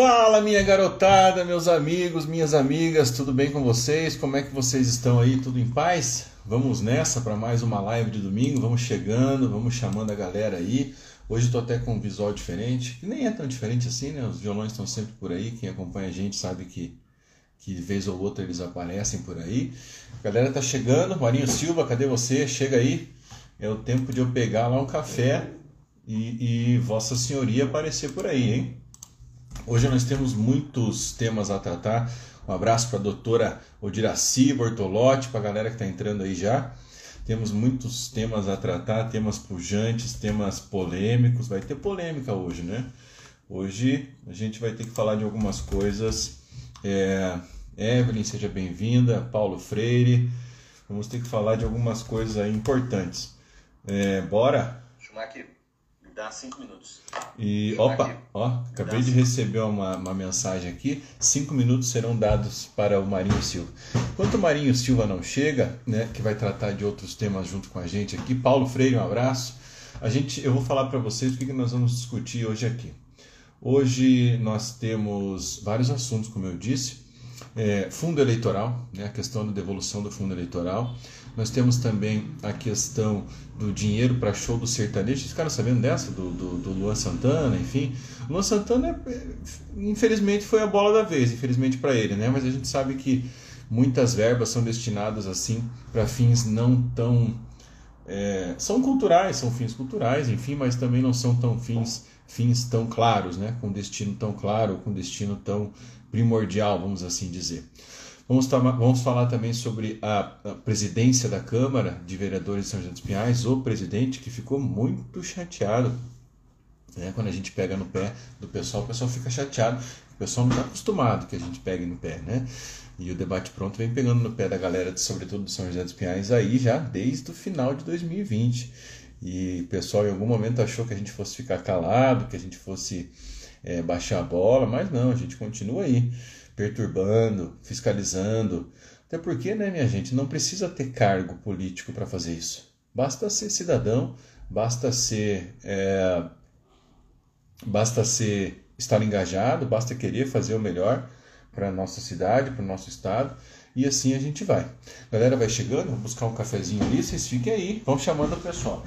Fala, minha garotada, meus amigos, minhas amigas, tudo bem com vocês? Como é que vocês estão aí? Tudo em paz? Vamos nessa para mais uma live de domingo. Vamos chegando, vamos chamando a galera aí. Hoje estou até com um visual diferente, que nem é tão diferente assim, né? Os violões estão sempre por aí. Quem acompanha a gente sabe que, que de vez ou outra eles aparecem por aí. A galera tá chegando. Marinho Silva, cadê você? Chega aí. É o tempo de eu pegar lá um café e, e Vossa Senhoria aparecer por aí, hein? Hoje nós temos muitos temas a tratar. Um abraço para a doutora Odiraci Bortolotti, para a galera que está entrando aí já. Temos muitos temas a tratar, temas pujantes, temas polêmicos. Vai ter polêmica hoje, né? Hoje a gente vai ter que falar de algumas coisas. É... Evelyn, seja bem-vinda. Paulo Freire. Vamos ter que falar de algumas coisas aí importantes. É... Bora? Schumacher. Dá cinco minutos. E, opa, ó, acabei de receber uma, uma mensagem aqui. Cinco minutos serão dados para o Marinho Silva. Enquanto o Marinho Silva não chega, né, que vai tratar de outros temas junto com a gente aqui, Paulo Freire, um abraço. A gente, eu vou falar para vocês o que nós vamos discutir hoje aqui. Hoje nós temos vários assuntos, como eu disse. É, fundo eleitoral, né, a questão da devolução do fundo eleitoral. Nós temos também a questão do dinheiro para show do sertanejo. Vocês ficaram sabendo dessa? Do, do, do Luan Santana, enfim. Luan Santana, é, infelizmente, foi a bola da vez, infelizmente para ele, né? Mas a gente sabe que muitas verbas são destinadas assim para fins não tão. É, são culturais, são fins culturais, enfim, mas também não são tão fins, fins tão claros, né? Com destino tão claro, com destino tão primordial, vamos assim dizer. Vamos, vamos falar também sobre a, a, presidência da Câmara de Vereadores de São José dos Pinhais, o presidente que ficou muito chateado. Né? Quando a gente pega no pé do pessoal, o pessoal fica chateado. O pessoal não está acostumado que a gente pegue no pé, né? E o debate pronto vem pegando no pé da galera, sobretudo de São José dos Pinhais, aí já desde o final de 2020. E o pessoal em algum momento achou que a gente fosse ficar calado, que a gente fosse é, baixar a bola, mas não, a gente continua aí perturbando, fiscalizando. Até porque, né, minha gente, não precisa ter cargo político para fazer isso. Basta ser cidadão, basta ser, é, basta ser estar engajado, basta querer fazer o melhor para a nossa cidade, para o nosso estado, e assim a gente vai. Galera, vai chegando, vou buscar um cafezinho ali, vocês fiquem aí, vão chamando o pessoal.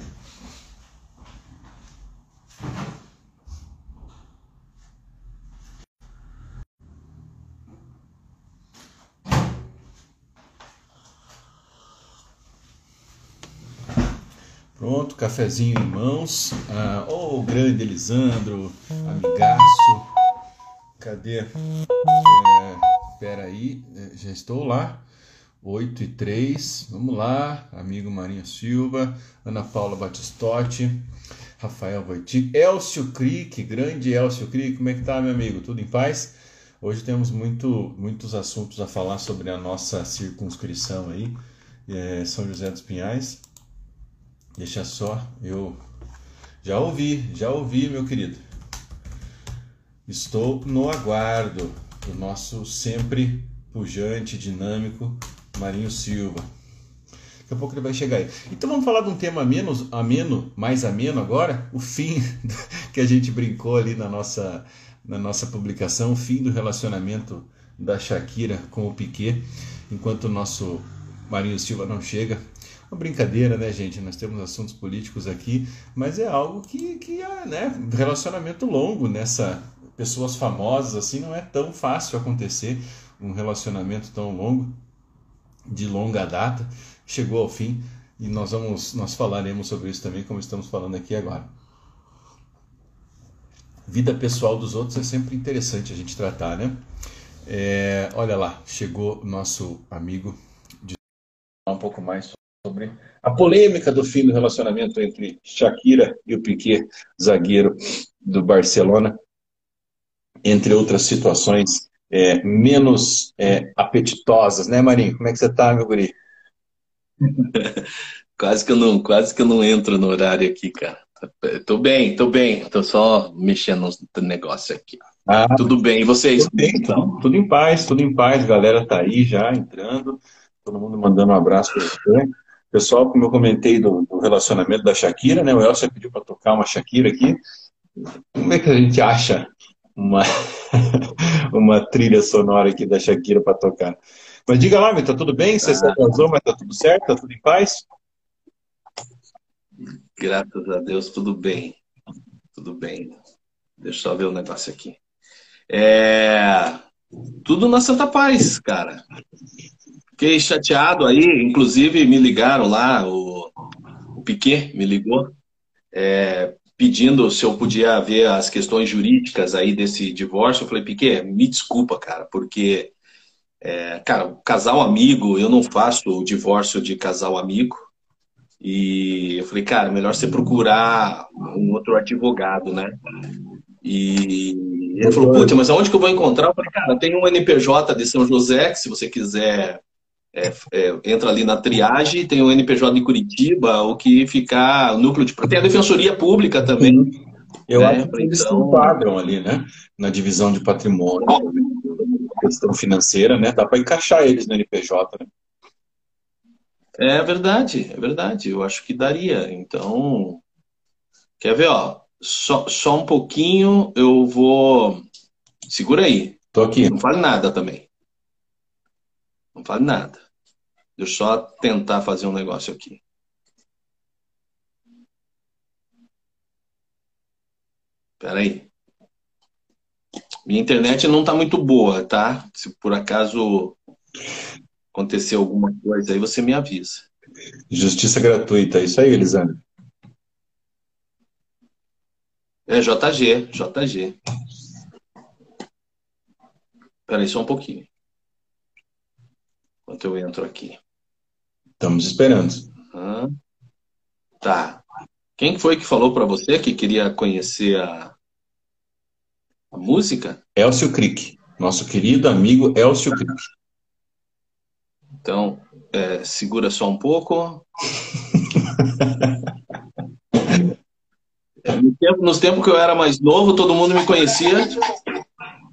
Pronto, cafezinho em mãos. Ah, oh, grande Elisandro, amigaço. Cadê? É, aí, é, já estou lá. 8 e 3, vamos lá. Amigo Marinho Silva, Ana Paula Batistotti, Rafael Voitic, Elcio Crick, grande Elcio Crick, como é que tá, meu amigo? Tudo em paz? Hoje temos muito, muitos assuntos a falar sobre a nossa circunscrição aí, é, São José dos Pinhais. Deixa só, eu já ouvi, já ouvi, meu querido. Estou no aguardo do nosso sempre pujante, dinâmico Marinho Silva. Daqui a pouco ele vai chegar aí. Então vamos falar de um tema menos ameno, mais ameno agora, o fim que a gente brincou ali na nossa na nossa publicação, o fim do relacionamento da Shakira com o Piquet, enquanto o nosso Marinho Silva não chega uma brincadeira, né, gente? Nós temos assuntos políticos aqui, mas é algo que, que é, né, relacionamento longo nessa pessoas famosas assim não é tão fácil acontecer um relacionamento tão longo de longa data chegou ao fim e nós vamos nós falaremos sobre isso também como estamos falando aqui agora vida pessoal dos outros é sempre interessante a gente tratar né é, olha lá chegou nosso amigo de um pouco mais sobre a polêmica do fim do relacionamento entre Shakira e o Piquet, zagueiro do Barcelona, entre outras situações é, menos é, apetitosas, né, Marinho? Como é que você está, meu guri? quase que eu não, quase que eu não entro no horário aqui, cara. Tô bem, tô bem. Tô só mexendo no negócio aqui. Ah, tudo bem, e vocês? Tudo bem, então. Tudo em paz, tudo em paz. A galera tá aí já entrando. Todo mundo mandando um abraço para você. Pessoal, como eu comentei do, do relacionamento da Shakira, né? O Elcio pediu para tocar uma Shakira aqui. Como é que a gente acha uma, uma trilha sonora aqui da Shakira para tocar. Mas diga lá, tá tudo bem? Você ah. se atrasou, mas tá tudo certo? Tá tudo em paz? Graças a Deus, tudo bem. Tudo bem. Deixa eu só ver o um negócio aqui. É... Tudo na Santa Paz, cara. Fiquei chateado aí, inclusive me ligaram lá, o, o Piquet me ligou, é, pedindo se eu podia ver as questões jurídicas aí desse divórcio. Eu falei, Piquet, me desculpa, cara, porque, é, cara, casal amigo, eu não faço o divórcio de casal amigo. E eu falei, cara, melhor você procurar um outro advogado, né? E ele falou, putz, mas aonde que eu vou encontrar? Eu falei, cara, tem um NPJ de São José, que se você quiser, é, é, entra ali na triagem, tem o NPJ de Curitiba, o que ficar núcleo de... Tem a Defensoria Pública também. Eu né? acho que eles então... enquadram ali, né? Na divisão de patrimônio, questão financeira, né? Dá para encaixar eles no NPJ, né? É verdade, é verdade. Eu acho que daria. Então, quer ver, ó? Só, só um pouquinho, eu vou. Segura aí. Tô aqui. Não fale nada também. Não fale nada. Deixa eu só tentar fazer um negócio aqui. Espera aí. Minha internet não está muito boa, tá? Se por acaso acontecer alguma coisa aí, você me avisa. Justiça gratuita, é isso aí, Elisandro. É JG, JG. Espera aí só um pouquinho. Enquanto eu entro aqui. Estamos esperando. Uhum. Tá. Quem foi que falou para você que queria conhecer a, a música? Elcio Crick. Nosso querido amigo Elcio Crick. Então, é, segura só um pouco. nos tempos que eu era mais novo, todo mundo me conhecia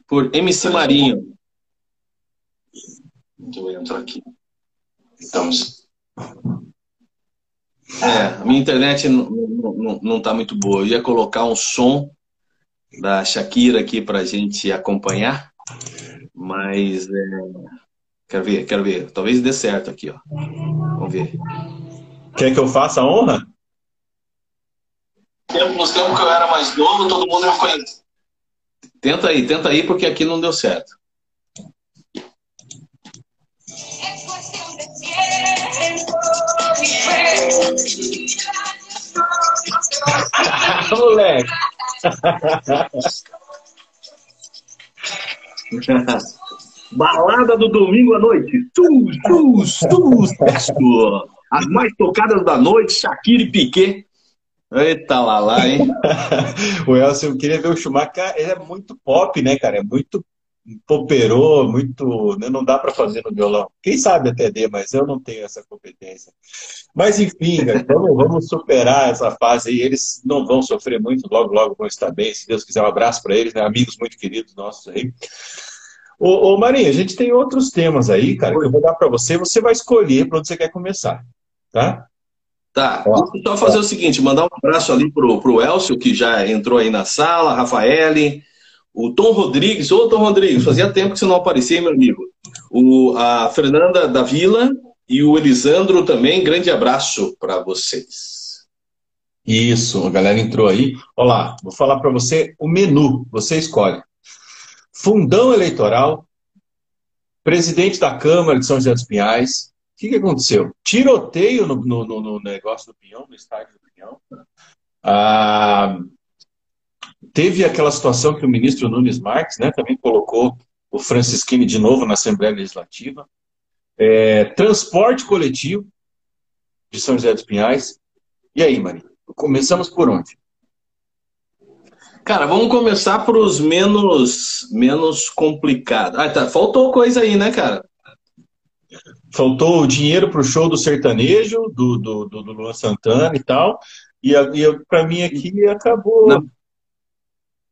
por MC Marinho. Deixa eu entrar aqui. Estamos. É, a minha internet não, não, não tá muito boa. Eu ia colocar um som da Shakira aqui para a gente acompanhar, mas é... quero ver, quero ver. Talvez dê certo aqui, ó. Vamos ver. Quer que eu faça a honra? nos tempos que eu era mais novo, todo mundo me conhecia. Tenta aí, tenta aí, porque aqui não deu certo. Moleque. Balada do domingo à noite. Tus, tus, tus, As mais tocadas da noite, Shakira e Piquet. Eita lá lá, hein? o Elcio, eu queria ver o Schumacher, ele é muito pop, né, cara? É muito poperô, muito. Né? Não dá para fazer no violão. Quem sabe até dê, mas eu não tenho essa competência. Mas enfim, cara, vamos, vamos superar essa fase aí. Eles não vão sofrer muito, logo, logo vão estar bem. Se Deus quiser, um abraço para eles, né? amigos muito queridos nossos aí. Ô, ô Marinha, a gente tem outros temas aí, cara, que eu vou dar para você. Você vai escolher para onde você quer começar, tá? Tá, Ó, só fazer ó. o seguinte, mandar um abraço ali pro, pro Elcio, que já entrou aí na sala, Rafaele, o Tom Rodrigues, ô Tom Rodrigues, fazia tempo que você não aparecia, meu amigo. O, a Fernanda da Vila e o Elisandro também, grande abraço para vocês. Isso, a galera entrou aí. Olá, vou falar para você o menu, você escolhe. Fundão eleitoral, presidente da Câmara de São José dos Pinhais, que, que aconteceu? Tiroteio no, no, no, negócio do Pinhão, no estádio do Pinhão. Ah, teve aquela situação que o ministro Nunes Marques né, também colocou o Francisquini de novo na Assembleia Legislativa. É, transporte coletivo de São José dos Pinhais. E aí, Maria? Começamos por onde? Cara, vamos começar por os menos, menos complicados. Ah, tá. Faltou coisa aí, né, cara? faltou dinheiro para o show do sertanejo, do, do, do, do Luan Santana e tal. E, e para mim aqui acabou. Não.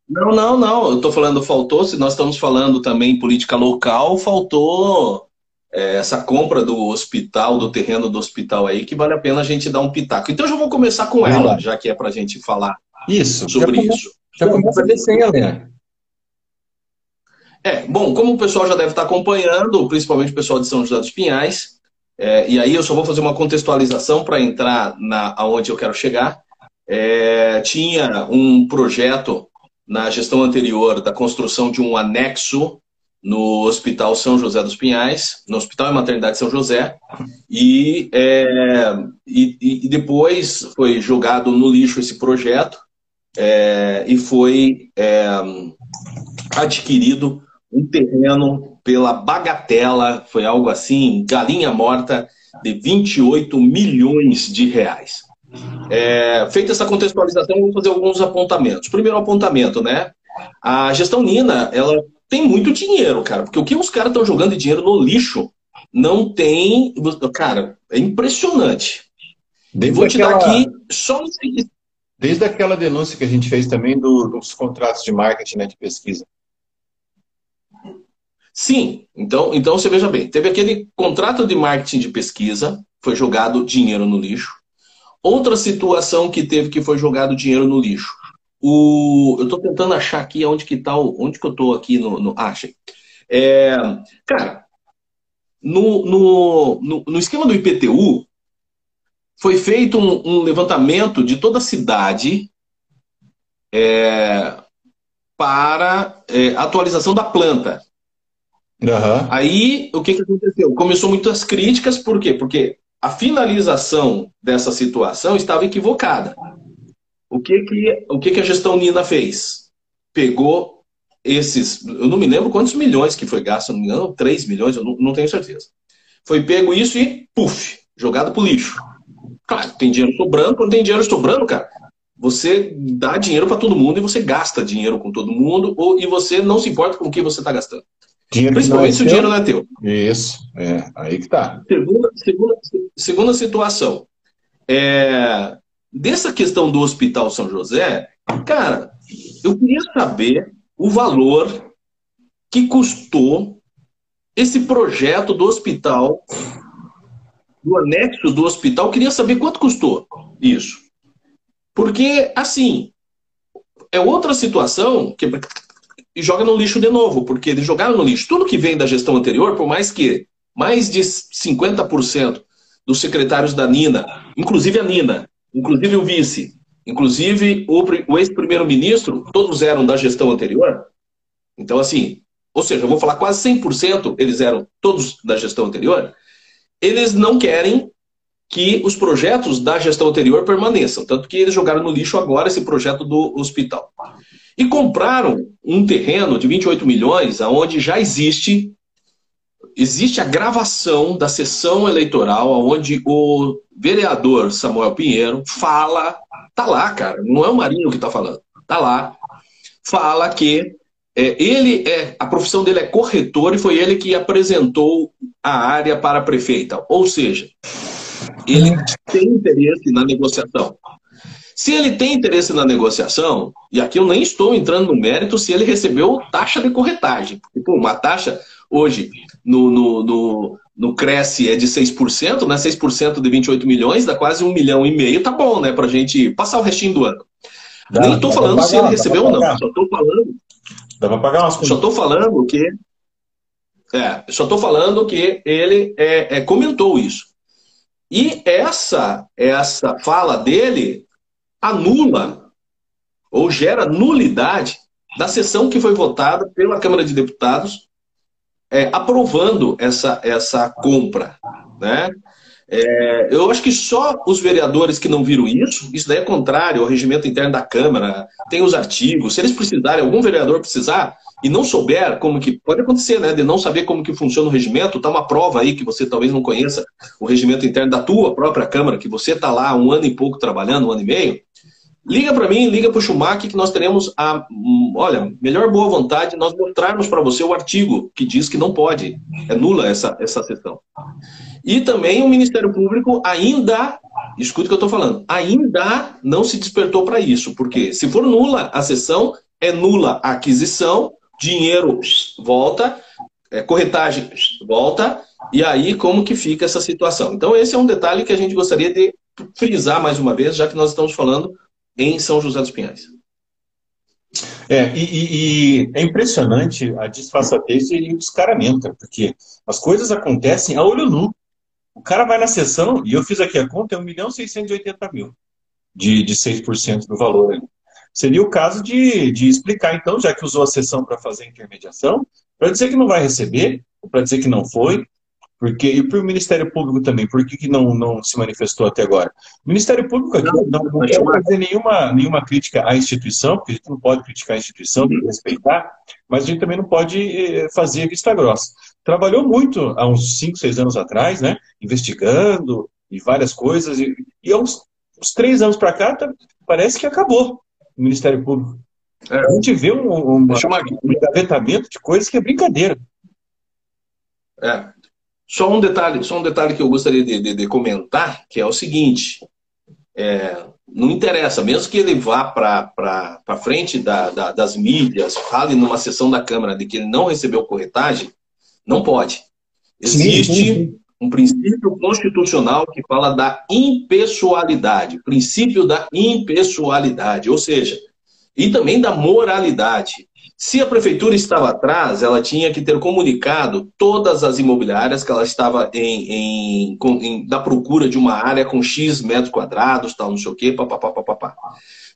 Não, não, não. Eu estou falando, faltou, se nós estamos falando também política local, faltou é, essa compra do hospital, do terreno do hospital aí, que vale a pena a gente dar um pitaco. Então eu já vou começar com ela, já que é para a gente falar isso, sobre já isso. Já começa a descer, galera. É, bom, como o pessoal já deve estar acompanhando, principalmente o pessoal de São José dos Pinhais, é, e aí eu só vou fazer uma contextualização para entrar na aonde eu quero chegar. É, tinha um projeto na gestão anterior da construção de um anexo no Hospital São José dos Pinhais, no Hospital e Maternidade São José, e, é, e, e, depois foi jogado no lixo esse projeto é, e foi é, adquirido um terreno pela bagatela, foi algo assim, galinha morta, de 28 milhões de reais. É, feita essa contextualização, vou fazer alguns apontamentos. Primeiro apontamento, né? A gestão Nina, ela tem muito dinheiro, cara, porque o que os caras estão jogando de dinheiro no lixo não tem. Cara, é impressionante. Desde vou te aquela... dar aqui só no Desde aquela denúncia que a gente fez também do, dos contratos de marketing né, de pesquisa. Sim, então, então você veja bem, teve aquele contrato de marketing de pesquisa, foi jogado dinheiro no lixo. Outra situação que teve que foi jogado dinheiro no lixo. O, eu estou tentando achar aqui onde que tá, onde que eu estou aqui no, no ah, achei. É, cara, no, no, no, no, esquema do IPTU foi feito um, um levantamento de toda a cidade é, para é, atualização da planta. Uhum. Aí, o que, que aconteceu? Começou muitas críticas, por quê? Porque a finalização dessa situação estava equivocada. O que, que, o que, que a gestão Nina fez? Pegou esses, eu não me lembro quantos milhões que foi gasto, não me engano, 3 milhões, eu não, não tenho certeza. Foi pego isso e, puf, jogado pro lixo. Claro, tem dinheiro sobrando, quando tem dinheiro sobrando, cara, você dá dinheiro para todo mundo e você gasta dinheiro com todo mundo, ou, e você não se importa com o que você está gastando. Dinheiro Principalmente se o dinheiro não é teu. Isso, é, aí que tá. Segunda, segunda, segunda situação. É, dessa questão do Hospital São José, cara, eu queria saber o valor que custou esse projeto do hospital, do anexo do hospital. Eu queria saber quanto custou isso. Porque, assim, é outra situação que e joga no lixo de novo, porque eles jogaram no lixo. Tudo que vem da gestão anterior, por mais que mais de 50% dos secretários da Nina, inclusive a Nina, inclusive o vice, inclusive o, o ex-primeiro-ministro, todos eram da gestão anterior. Então, assim, ou seja, eu vou falar quase 100% eles eram todos da gestão anterior. Eles não querem que os projetos da gestão anterior permaneçam. Tanto que eles jogaram no lixo agora esse projeto do hospital. E compraram um terreno de 28 milhões, aonde já existe existe a gravação da sessão eleitoral, onde o vereador Samuel Pinheiro fala, tá lá, cara, não é o Marinho que tá falando, tá lá, fala que é, ele é, a profissão dele é corretor e foi ele que apresentou a área para a prefeita. Ou seja, ele tem interesse na negociação. Se ele tem interesse na negociação, e aqui eu nem estou entrando no mérito se ele recebeu taxa de corretagem. Porque, pô, uma taxa hoje no, no, no, no Cresce é de 6%, né? 6% de 28 milhões, dá quase um milhão e meio, tá bom, né? Pra gente passar o restinho do ano. Dá, nem estou falando pagar, se ele recebeu ou não, só estou falando. Dá pra pagar umas Só estou falando que. É, só estou falando que ele é, é, comentou isso. E essa, essa fala dele anula ou gera nulidade da sessão que foi votada pela Câmara de Deputados é, aprovando essa, essa compra. Né? É, eu acho que só os vereadores que não viram isso, isso daí é contrário ao regimento interno da Câmara, tem os artigos, se eles precisarem, algum vereador precisar, e não souber como que. Pode acontecer, né? De não saber como que funciona o regimento, tá uma prova aí que você talvez não conheça o regimento interno da tua própria Câmara, que você tá lá um ano e pouco trabalhando, um ano e meio. Liga para mim, liga para o Schumacher, que nós teremos a, olha, melhor boa vontade nós mostrarmos para você o artigo que diz que não pode, é nula essa, essa sessão. E também o Ministério Público ainda, escute o que eu estou falando, ainda não se despertou para isso, porque se for nula a sessão, é nula a aquisição, dinheiro volta, é, corretagem volta, e aí como que fica essa situação? Então esse é um detalhe que a gente gostaria de frisar mais uma vez, já que nós estamos falando em São José dos Pinhais. É, e, e, é impressionante a disfarçatez e o descaramento, porque as coisas acontecem a olho nu. O cara vai na sessão, e eu fiz aqui a conta, é 1 milhão 680 mil de, de 6% do valor ali. Seria o caso de, de explicar, então, já que usou a sessão para fazer intermediação, para dizer que não vai receber, para dizer que não foi, porque, e para o Ministério Público também, por que, que não, não se manifestou até agora? O Ministério Público aqui não, não, quer fazer nenhuma, nenhuma crítica à instituição, porque a gente não pode criticar a instituição, tem que respeitar, mas a gente também não pode eh, fazer vista grossa. Trabalhou muito há uns 5, 6 anos atrás, né, investigando e várias coisas, e, e há uns, uns três anos para cá tá, parece que acabou o Ministério Público. É. A gente vê um, um, um engavetamento de coisas que é brincadeira. É, só um detalhe, só um detalhe que eu gostaria de, de, de comentar, que é o seguinte: é, não interessa, mesmo que ele vá para frente da, da, das mídias, fale numa sessão da Câmara de que ele não recebeu corretagem, não pode. Existe sim, sim. um princípio constitucional que fala da impessoalidade, princípio da impessoalidade, ou seja, e também da moralidade. Se a prefeitura estava atrás, ela tinha que ter comunicado todas as imobiliárias que ela estava em, em, em da procura de uma área com X metros quadrados, tal, não sei o quê, papapá, papapá.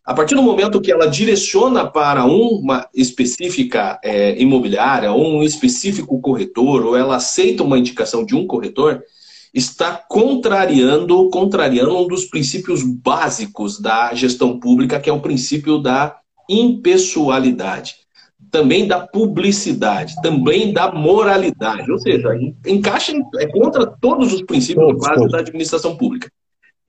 A partir do momento que ela direciona para uma específica é, imobiliária ou um específico corretor, ou ela aceita uma indicação de um corretor, está contrariando, contrariando um dos princípios básicos da gestão pública, que é o princípio da impessoalidade também da publicidade, também da moralidade. Ou seja, encaixa é contra todos os princípios quase da administração pública.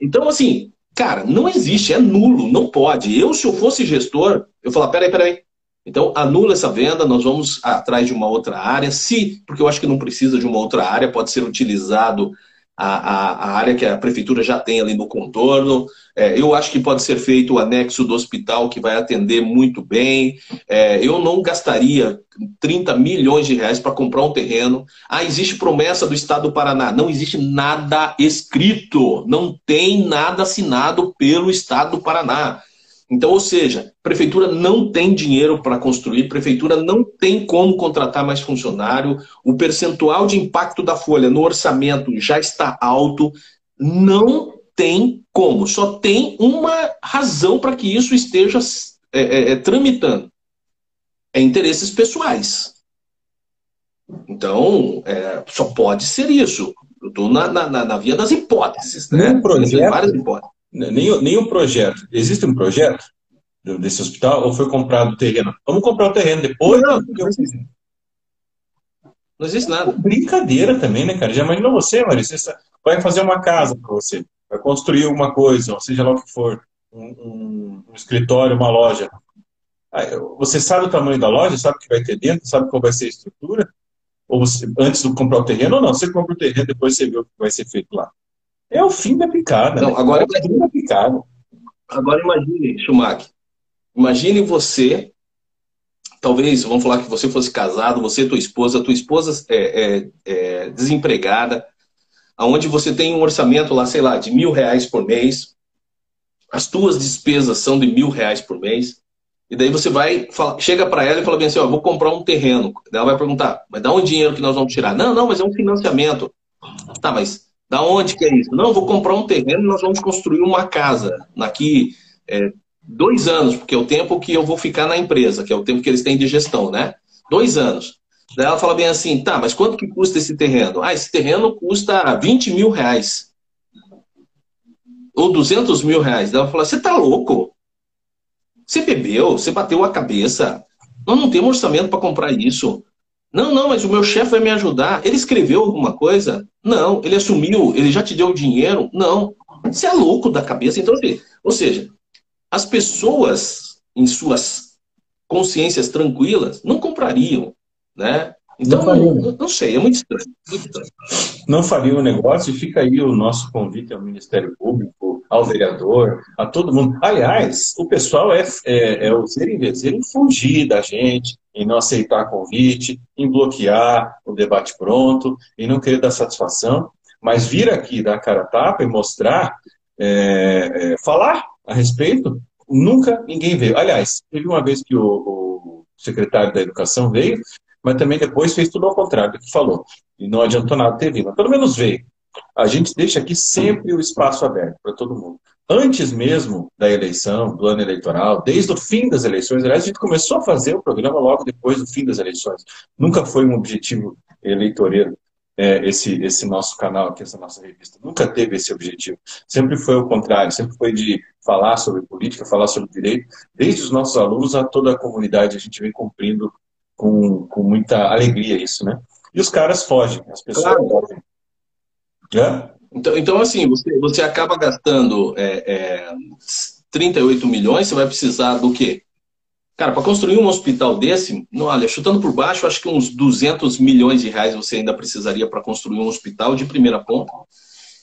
Então, assim, cara, não existe, é nulo, não pode. Eu, se eu fosse gestor, eu falar, peraí, peraí. Então, anula essa venda, nós vamos atrás de uma outra área. Se, porque eu acho que não precisa de uma outra área, pode ser utilizado a, a, área que a prefeitura já tem ali no contorno. É, eu acho que pode ser feito o anexo do hospital, que vai atender muito bem. É, eu não gastaria 30 milhões de reais para comprar um terreno. Ah, existe promessa do Estado do Paraná. Não existe nada escrito, não tem nada assinado pelo Estado do Paraná. Então, ou seja, prefeitura não tem dinheiro para construir, prefeitura não tem como contratar mais funcionário, o percentual de impacto da folha no orçamento já está alto, não tem como, só tem uma razão para que isso esteja é, é, é, tramitando. É interesses pessoais. Então, é, só pode ser isso. Eu estou na, na, na, via das hipóteses, né? Um projeto, várias hipóteses. Nem, nenhum projeto. Existe um projeto desse hospital ou foi comprado o terreno? Vamos comprar o terreno depois? Não, não, existe. não existe nada. Brincadeira também, né, cara? Já imaginou você, Marisa? Você vai fazer uma casa para você, vai construir alguma coisa, ou seja lá o que for, um, um, um escritório, uma loja. Você sabe o tamanho da loja, sabe o que vai ter dentro, sabe qual vai ser a estrutura? Ou você, antes de comprar o terreno ou não? Você compra o terreno, depois você vê o que vai ser feito lá. É o fim da picada. Não, né? agora, é o fim da picada. Agora imagine, Schumacher. Imagine você, talvez, vamos falar que você fosse casado, você e tua esposa, tua esposa é, é, é desempregada, aonde você tem um orçamento lá, sei lá, de mil reais por mês, as tuas despesas são de mil reais por mês, e daí você vai, fala, chega para ela e fala bem assim, ó, vou comprar um terreno. Ela vai perguntar, mas dá um dinheiro que nós vamos tirar? Não, não, mas é um financiamento. Tá, mas da onde que é isso? Não, vou comprar um terreno e nós vamos construir uma casa daqui é, dois anos, porque é o tempo que eu vou ficar na empresa, que é o tempo que eles têm de gestão, né? Dois anos. Daí ela fala bem assim, tá, mas quanto que custa esse terreno? Ah, esse terreno custa 20 mil reais. Ou 200 mil reais. Daí ela fala, você tá louco? Você bebeu? Você bateu a cabeça? Nós não temos orçamento para comprar isso. Não, não, mas o meu chefe vai me ajudar. Ele escreveu alguma coisa? Não. Ele assumiu? Ele já te deu o dinheiro? Não. Você é louco da cabeça. Então, assim, ou seja, as pessoas, em suas consciências tranquilas, não comprariam, né? Então, não, não, não sei, é muito estranho, muito estranho. Não faria o negócio e fica aí o nosso convite ao Ministério Público, ao vereador, a todo mundo. Aliás, o pessoal é, é, é o ser em em fugir da gente, em não aceitar convite, em bloquear o debate pronto, em não querer dar satisfação, mas vir aqui dar cara a tapa e mostrar, é, é, falar a respeito, nunca ninguém veio. Aliás, teve uma vez que o, o secretário da Educação veio, mas também depois fez tudo ao contrário do que falou. E não adiantou nada ter vindo, mas pelo menos veio. A gente deixa aqui sempre o espaço aberto para todo mundo. Antes mesmo da eleição, do ano eleitoral, desde o fim das eleições, aliás, a gente começou a fazer o programa logo depois do fim das eleições. Nunca foi um objetivo eleitoreiro é, esse, esse nosso canal aqui, essa nossa revista. Nunca teve esse objetivo. Sempre foi o contrário, sempre foi de falar sobre política, falar sobre direito. Desde os nossos alunos a toda a comunidade, a gente vem cumprindo com, com muita alegria isso, né? E os caras fogem, as pessoas claro. fogem. É? Então, então, assim, você, você acaba gastando é, é, 38 milhões, você vai precisar do quê? Cara, para construir um hospital desse, não, olha, chutando por baixo, acho que uns 200 milhões de reais você ainda precisaria para construir um hospital de primeira ponta.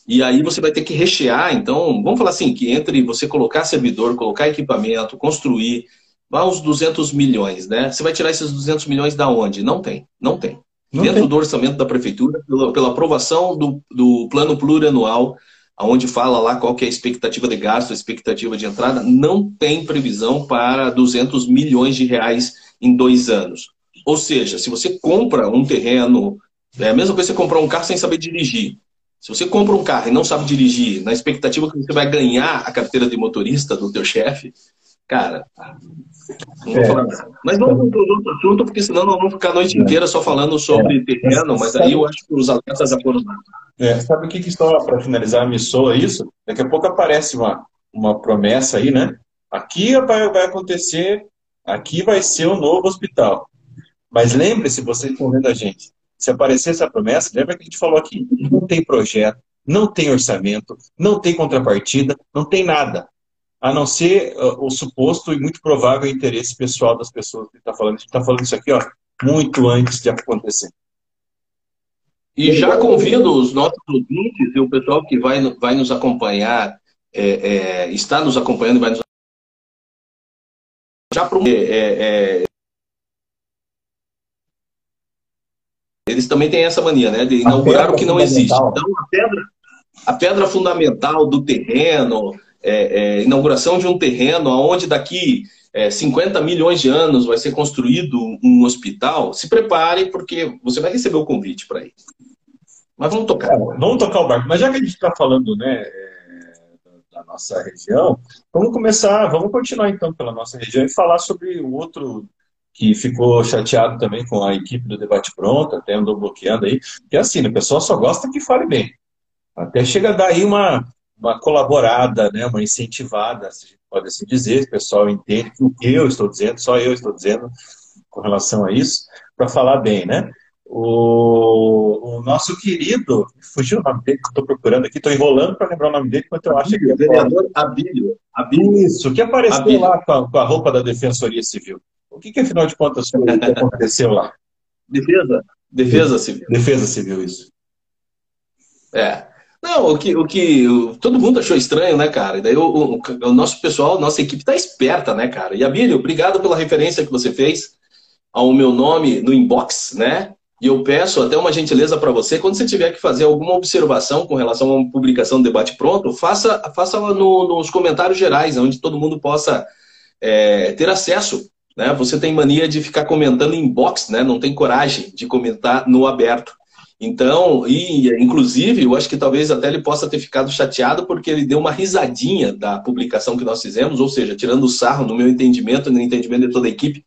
E aí você vai ter que rechear, então, vamos falar assim, que entre você colocar servidor, colocar equipamento, construir, vai uns 200 milhões, né? Você vai tirar esses 200 milhões da onde? Não tem, não tem. Não Dentro tem. do orçamento da prefeitura, pela, pela aprovação do, do plano plurianual, onde fala lá qual que é a expectativa de gasto, a expectativa de entrada, não tem previsão para 200 milhões de reais em dois anos. Ou seja, se você compra um terreno, é a mesma coisa que você comprar um carro sem saber dirigir. Se você compra um carro e não sabe dirigir, na expectativa que você vai ganhar a carteira de motorista do teu chefe, cara, não vou é. falar nada. Mas vamos para outro assunto, porque senão nós vamos ficar a noite inteira só falando sobre é. terreno, mas aí eu acho que os atletas já foram é, Sabe o que, que só para finalizar me soa isso? Daqui a pouco aparece uma, uma promessa aí, né? Aqui vai, vai acontecer, aqui vai ser o um novo hospital. Mas lembre-se, vocês estão vendo a gente, se aparecer essa promessa, lembra que a gente falou aqui, não tem projeto, não tem orçamento, não tem contrapartida, não tem nada a não ser uh, o suposto e muito provável interesse pessoal das pessoas que está falando. A gente está falando isso aqui ó, muito antes de acontecer. E já convido os nossos ouvintes e o pessoal que vai, vai nos acompanhar, é, é, está nos acompanhando e vai nos já pro, é, é, é, eles também têm essa mania, né, de inaugurar o que não existe. Então, a pedra, a pedra fundamental do terreno, é, é, inauguração de um terreno onde daqui é, 50 milhões de anos vai ser construído um hospital, se prepare, porque você vai receber o convite para ir. Mas vamos tocar. É, vamos tocar o barco. Mas já que a gente está falando né, é, da nossa região, vamos começar, vamos continuar então pela nossa região e falar sobre o outro que ficou chateado também com a equipe do Debate Pronto, até andou bloqueando aí, que é assim, o pessoal só gosta que fale bem. Até chega daí uma, uma colaborada, né, uma incentivada, se pode assim dizer, o pessoal entende que o que eu estou dizendo, só eu estou dizendo com relação a isso, para falar bem, né? O, o, nosso querido, fugiu o nome dele, que estou procurando aqui, estou enrolando para lembrar o nome dele, enquanto eu acho que é vereador Abílio. Abílio. Isso, que apareceu Abílio. lá com a, com a, roupa da Defensoria Civil. O que, que afinal de contas, foi que aconteceu lá? Defesa. Defesa Civil. Defesa Civil, isso. É. Não, o que, o que o, todo mundo achou estranho, né, cara? E daí o, o, o, nosso pessoal, nossa equipe tá esperta, né, cara? E Abílio, obrigado pela referência que você fez ao meu nome no inbox, né? E eu peço até uma gentileza para você, quando você tiver que fazer alguma observação com relação a uma publicação do debate pronto, faça, faça no, nos comentários gerais, onde todo mundo possa é, ter acesso. Né? Você tem mania de ficar comentando em box, né? não tem coragem de comentar no aberto. Então, e inclusive, eu acho que talvez até ele possa ter ficado chateado porque ele deu uma risadinha da publicação que nós fizemos, ou seja, tirando o sarro, no meu entendimento, no entendimento de toda a equipe,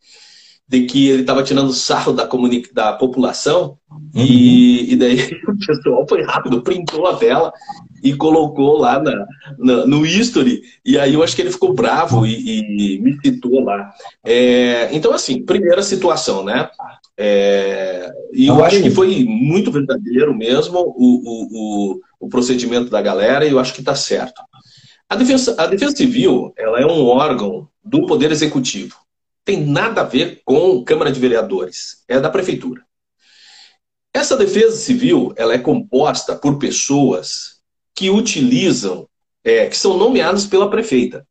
de que ele estava tirando sarro da, da população, uhum. e, e, daí o pessoal foi rápido, printou a tela e colocou lá na, na, no history, e aí eu acho que ele ficou bravo e, e me citou lá. É, então, assim, primeira situação, né? É, e eu acho que foi muito verdadeiro mesmo o, o, o, o procedimento da galera, e eu acho que está certo. A defesa, a defesa Civil ela é um órgão do Poder Executivo tem nada a ver com Câmara de Vereadores, é da Prefeitura. Essa defesa civil ela é composta por pessoas que utilizam, é, que são nomeadas pela prefeita.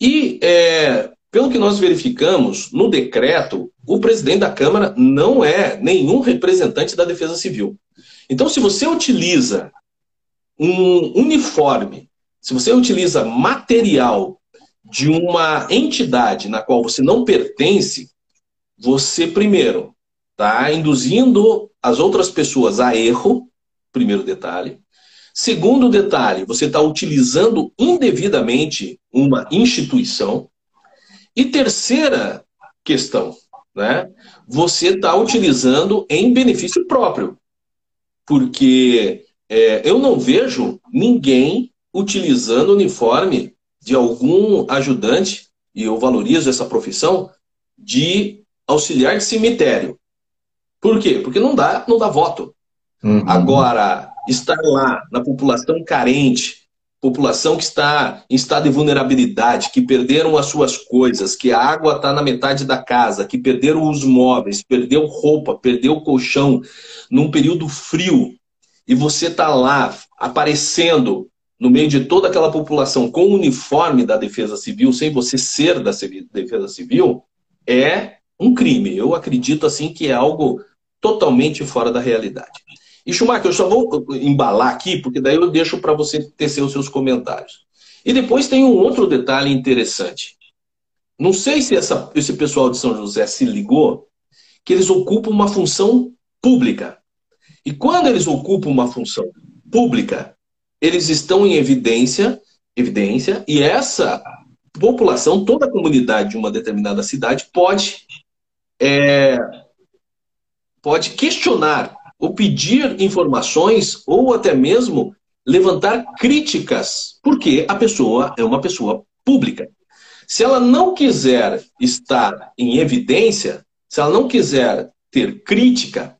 E, é, pelo que nós verificamos, no decreto, o presidente da Câmara não é nenhum representante da defesa civil. Então, se você utiliza um uniforme, se você utiliza material de uma entidade na qual você não pertence, você primeiro está induzindo as outras pessoas a erro, primeiro detalhe. Segundo detalhe, você está utilizando indevidamente uma instituição. E terceira questão, né? Você está utilizando em benefício próprio. Porque é, eu não vejo ninguém utilizando uniforme de algum ajudante, e eu valorizo essa profissão, de auxiliar de cemitério. Por quê? Porque não dá, não dá voto. Uhum. Agora, estar lá na população carente, população que está em estado de vulnerabilidade, que perderam as suas coisas, que a água está na metade da casa, que perderam os móveis, perdeu roupa, perdeu colchão, num período frio, e você está lá aparecendo no meio de toda aquela população com o uniforme da Defesa Civil, sem você ser da Defesa Civil, é um crime. Eu acredito assim que é algo totalmente fora da realidade. E Schumacher, eu só vou embalar aqui, porque daí eu deixo para você tecer os seus comentários. E depois tem um outro detalhe interessante. Não sei se essa, esse pessoal de São José se ligou que eles ocupam uma função pública. E quando eles ocupam uma função pública, eles estão em evidência, evidência, e essa população, toda a comunidade de uma determinada cidade pode é, pode questionar ou pedir informações ou até mesmo levantar críticas, porque a pessoa é uma pessoa pública. Se ela não quiser estar em evidência, se ela não quiser ter crítica,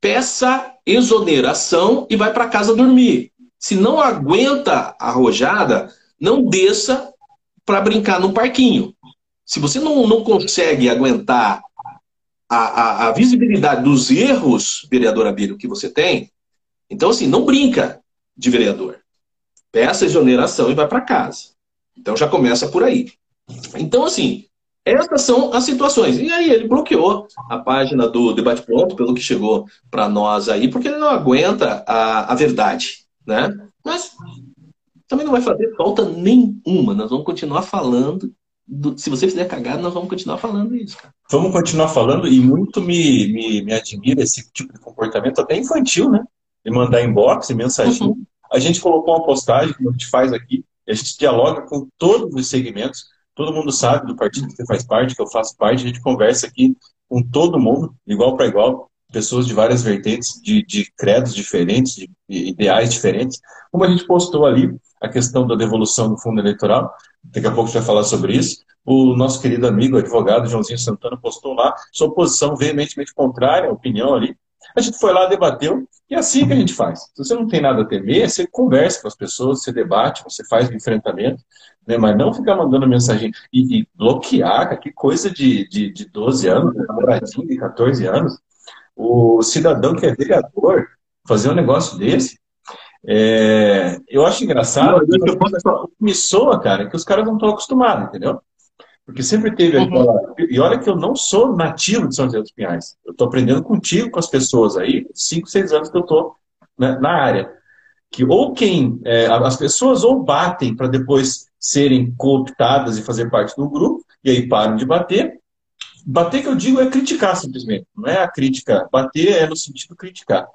peça exoneração e vai para casa dormir. Se não aguenta a rojada, não desça para brincar no parquinho. Se você não, não consegue aguentar a, a, a visibilidade dos erros, vereador Abílio, que você tem, então, assim, não brinca de vereador. Peça exoneração e vai para casa. Então já começa por aí. Então, assim, essas são as situações. E aí ele bloqueou a página do Debate Pronto, pelo que chegou para nós aí, porque ele não aguenta a, a verdade, né? Mas também não vai fazer falta nenhuma. Nós vamos continuar falando do, se você fizer cagada, nós vamos continuar falando isso. Cara. Vamos continuar falando e muito me, me, me admira esse tipo de comportamento, até infantil, né? De mandar inbox e mensagem. Uhum. A gente colocou uma postagem, como a gente faz aqui, a gente dialoga com todos os segmentos, todo mundo sabe do partido que você faz parte, que eu faço parte, a gente conversa aqui com todo mundo, igual para igual, pessoas de várias vertentes, de, de credos diferentes, de ideais diferentes. Como a gente postou ali, a questão da devolução do fundo eleitoral, daqui a pouco a gente vai falar sobre isso. O nosso querido amigo, advogado Joãozinho Santana, postou lá sua posição veementemente contrária, a opinião ali. A gente foi lá, debateu, e é assim que a gente faz. Se você não tem nada a temer, você conversa com as pessoas, você debate, você faz o enfrentamento, né? mas não ficar mandando mensagem e, e bloquear, que coisa de, de, de 12 anos, namoradinho de 14 anos. O cidadão que é vereador fazer um negócio desse, é, eu acho engraçado, não, eu posso... me soa, cara, que os caras não estão acostumados, entendeu? Porque sempre teve uhum. E olha que eu não sou nativo de São José dos Pinhais. Eu estou aprendendo contigo, com as pessoas aí, 5, 6 anos que eu estou né, na área. Que ou quem. É, as pessoas ou batem para depois serem cooptadas e fazer parte do grupo, e aí param de bater. Bater que eu digo é criticar simplesmente, não é a crítica. Bater é no sentido criticar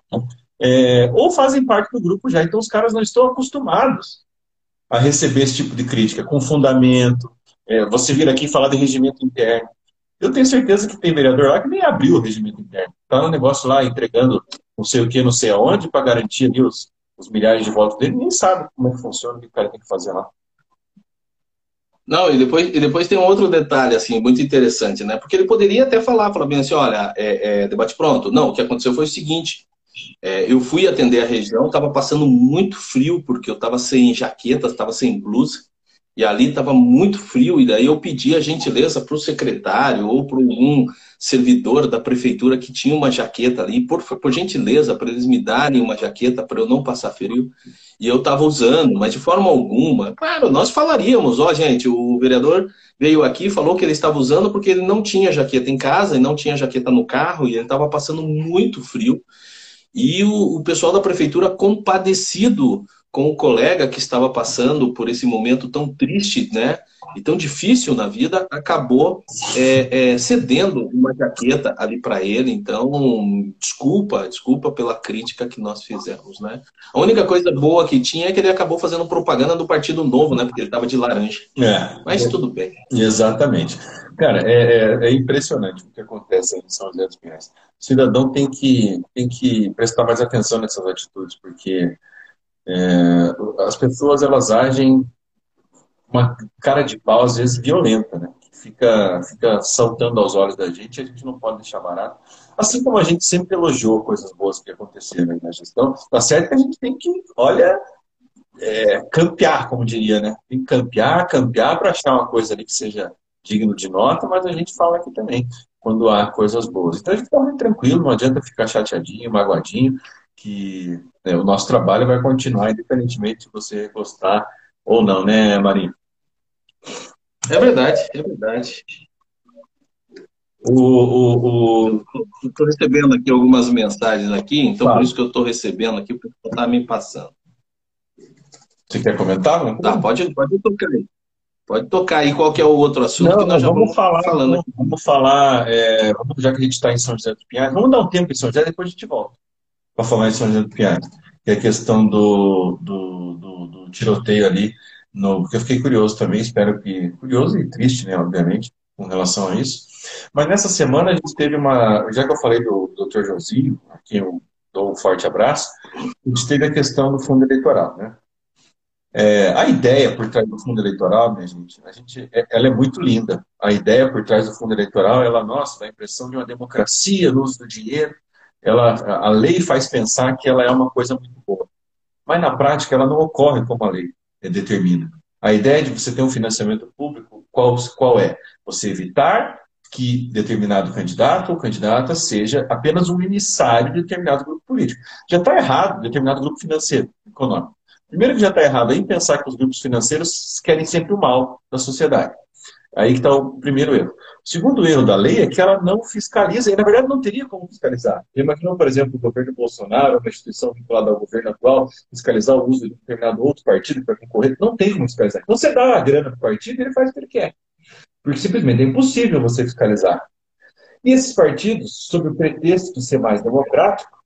é, ou fazem parte do grupo já. Então os caras não estão acostumados a receber esse tipo de crítica, com fundamento. É, você vir aqui falar de regimento interno. Eu tenho certeza que tem vereador lá que nem abriu o regimento interno. Está no negócio lá entregando não sei o que, não sei aonde, para garantir ali os, os milhares de votos dele, nem sabe como é que funciona, o que o cara tem que fazer lá. Não, e depois, e depois tem um outro detalhe, assim, muito interessante, né? Porque ele poderia até falar, falar bem assim, olha, é, é, debate pronto. Não, o que aconteceu foi o seguinte, é, eu fui atender a região, estava passando muito frio, porque eu estava sem jaqueta, estava sem blusa, e ali estava muito frio, e daí eu pedi a gentileza para o secretário ou para um servidor da prefeitura que tinha uma jaqueta ali, por, por gentileza, para eles me darem uma jaqueta para eu não passar frio. E eu estava usando, mas de forma alguma. Claro, nós falaríamos, ó, gente, o vereador veio aqui falou que ele estava usando porque ele não tinha jaqueta em casa e não tinha jaqueta no carro e ele estava passando muito frio. E o, o pessoal da prefeitura compadecido com o colega que estava passando por esse momento tão triste, né? E tão difícil na vida, acabou é, é, cedendo uma jaqueta ali para ele. Então, desculpa, desculpa pela crítica que nós fizemos, né? A única coisa boa que tinha é que ele acabou fazendo propaganda do Partido Novo, né? Porque ele estava de laranja. É, Mas tudo bem. Exatamente. Cara, é, é, é, impressionante o que acontece em São José dos Pinhais. O cidadão tem que, tem que prestar mais atenção nessas atitudes, porque é, as pessoas elas agem uma cara de pau, às vezes violenta, né? Fica, fica saltando aos olhos da gente e a gente não pode deixar barato. Assim como a gente sempre elogiou coisas boas que aconteceram na gestão, tá certo que a gente tem que, olha, é, campear, como diria, né? Tem que campear, campear para achar uma coisa ali que seja digno de nota, mas a gente fala aqui também quando há coisas boas. Então a gente está muito tranquilo, não adianta ficar chateadinho, magoadinho, que né, o nosso trabalho vai continuar, independentemente de você gostar ou não, né, Marinho? É verdade, é verdade. O, o, o... Estou recebendo aqui algumas mensagens aqui, então por isso que eu estou recebendo aqui, porque está me passando. Você quer comentar? Não? Tá, pode, pode tocar aí. Pode tocar aí qual que é o outro assunto não, que nós já vamos, vamos falar, falando aqui. Vamos falar, é, já que a gente está em São José dos Pinhais, vamos dar um tempo em São José, depois a gente volta para falar em São José dos Pinhais, que é a questão do, do, do, do tiroteio ali, no, porque eu fiquei curioso também, espero que, curioso e triste, né, obviamente, com relação a isso. Mas nessa semana a gente teve uma, já que eu falei do, do Dr. Josinho, aqui eu dou um forte abraço, a gente teve a questão do fundo eleitoral, né? É, a ideia por trás do fundo eleitoral, minha gente, a gente, é, ela é muito linda. A ideia por trás do fundo eleitoral, ela, nossa, dá a impressão de uma democracia no uso do dinheiro. Ela, a lei faz pensar que ela é uma coisa muito boa. Mas na prática, ela não ocorre como a lei determina. A ideia de você ter um financiamento público, qual, qual é? Você evitar que determinado candidato ou candidata seja apenas um emissário de determinado grupo político. Já está errado determinado grupo financeiro, econômico. Primeiro que já está errado em pensar que os grupos financeiros querem sempre o mal da sociedade. Aí que está o primeiro erro. O segundo erro da lei é que ela não fiscaliza, e na verdade não teria como fiscalizar. Imagina, por exemplo, o governo Bolsonaro, uma instituição vinculada ao governo atual, fiscalizar o uso de determinado outro partido para concorrer. Não tem como fiscalizar. Então você dá a grana para o partido e ele faz o que ele quer. Porque simplesmente é impossível você fiscalizar. E esses partidos, sob o pretexto de ser mais democrático,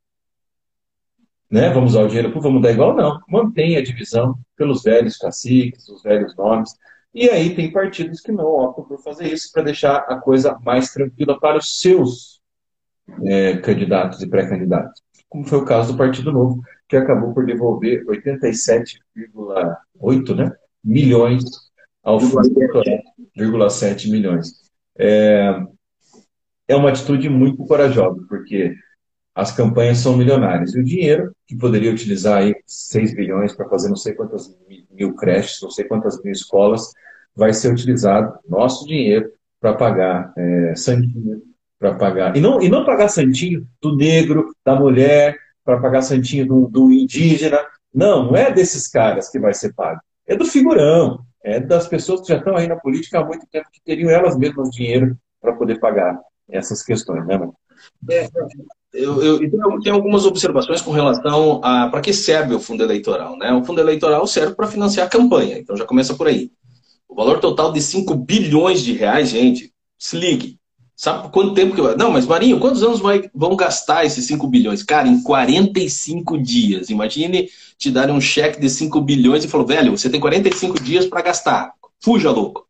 né? Vamos usar o dinheiro público, vamos dar igual? Não. Mantém a divisão pelos velhos caciques, os velhos nomes. E aí tem partidos que não optam por fazer isso para deixar a coisa mais tranquila para os seus é, candidatos e pré-candidatos. Como foi o caso do Partido Novo, que acabou por devolver 87,8 né, milhões ao fundo eleitoral, 7 milhões. É, é uma atitude muito corajosa, porque as campanhas são milionárias. E o dinheiro, que poderia utilizar aí 6 bilhões para fazer não sei quantas mil creches, não sei quantas mil escolas, vai ser utilizado nosso dinheiro para pagar é, santinho, para pagar. E não, e não pagar santinho do negro, da mulher, para pagar santinho do, do indígena. Não, não é desses caras que vai ser pago. É do figurão, é das pessoas que já estão aí na política há muito tempo, que teriam elas mesmas dinheiro para poder pagar essas questões, né, mano? É, eu, eu, tenho algumas observações com relação a para que serve o fundo eleitoral. Né? O fundo eleitoral serve para financiar a campanha, então já começa por aí. O valor total de 5 bilhões de reais, gente, se ligue. Sabe por quanto tempo que vai? Não, mas Marinho, quantos anos vai, vão gastar esses 5 bilhões? Cara, em 45 dias. Imagine te darem um cheque de 5 bilhões e falou, velho, você tem 45 dias para gastar. Fuja, louco.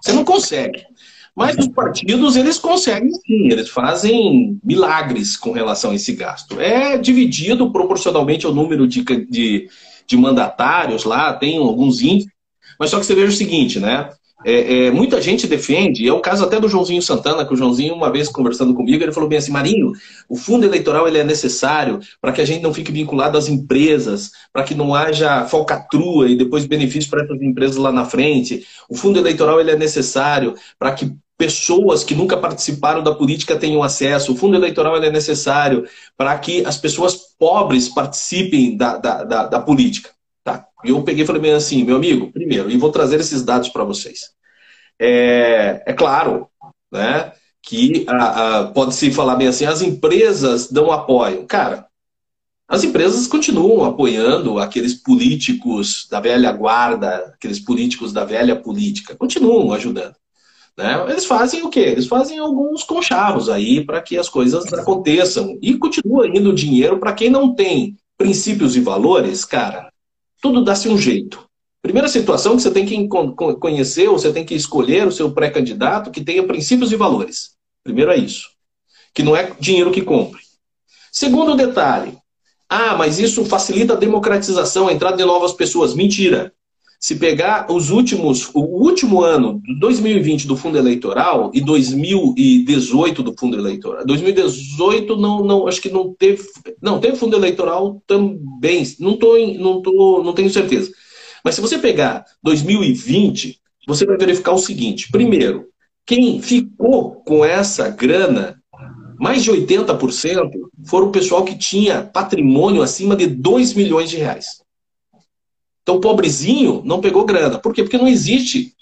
Você não consegue. Mas os partidos, eles conseguem sim, eles fazem milagres com relação a esse gasto. É dividido proporcionalmente ao número de, de, de mandatários lá, tem alguns índices, mas só que você veja o seguinte, né? É, é, muita gente defende, é o caso até do Joãozinho Santana, que o Joãozinho, uma vez conversando comigo, ele falou bem assim, Marinho, o fundo eleitoral ele é necessário para que a gente não fique vinculado às empresas, para que não haja falcatrua e depois benefício para essas empresas lá na frente. O fundo eleitoral ele é necessário para que pessoas que nunca participaram da política tenham acesso. O fundo eleitoral é necessário para que as pessoas pobres participem da, da, da, da política. E eu peguei e falei bem assim, meu amigo, primeiro, e vou trazer esses dados para vocês. É, é, claro né, que pode-se falar bem assim, as empresas dão apoio. Cara, as empresas continuam apoiando aqueles políticos da velha guarda, aqueles políticos da velha política, continuam ajudando. Né? Eles fazem o quê? Eles fazem alguns conchavos aí para que as coisas aconteçam. E continua indo dinheiro para quem não tem princípios e valores, cara, tudo dá-se um jeito. Primeira situação que você tem que conhecer, ou você tem que escolher o seu pré-candidato que tenha princípios e valores. Primeiro é isso. Que não é dinheiro que compre. Segundo detalhe. Ah, mas isso facilita a democratização, a entrada de novas pessoas. Mentira. Se pegar os últimos, o último ano, 2020 do fundo eleitoral e 2018 do fundo eleitoral. 2018 não, não, acho que não teve, não teve fundo eleitoral também. Não tô, não tô, não tenho certeza. Mas se você pegar 2020, você vai verificar o seguinte: primeiro, quem ficou com essa grana, mais de 80% foram o pessoal que tinha patrimônio acima de 2 milhões de reais. Então, pobrezinho não pegou grana. Por quê? Porque não existe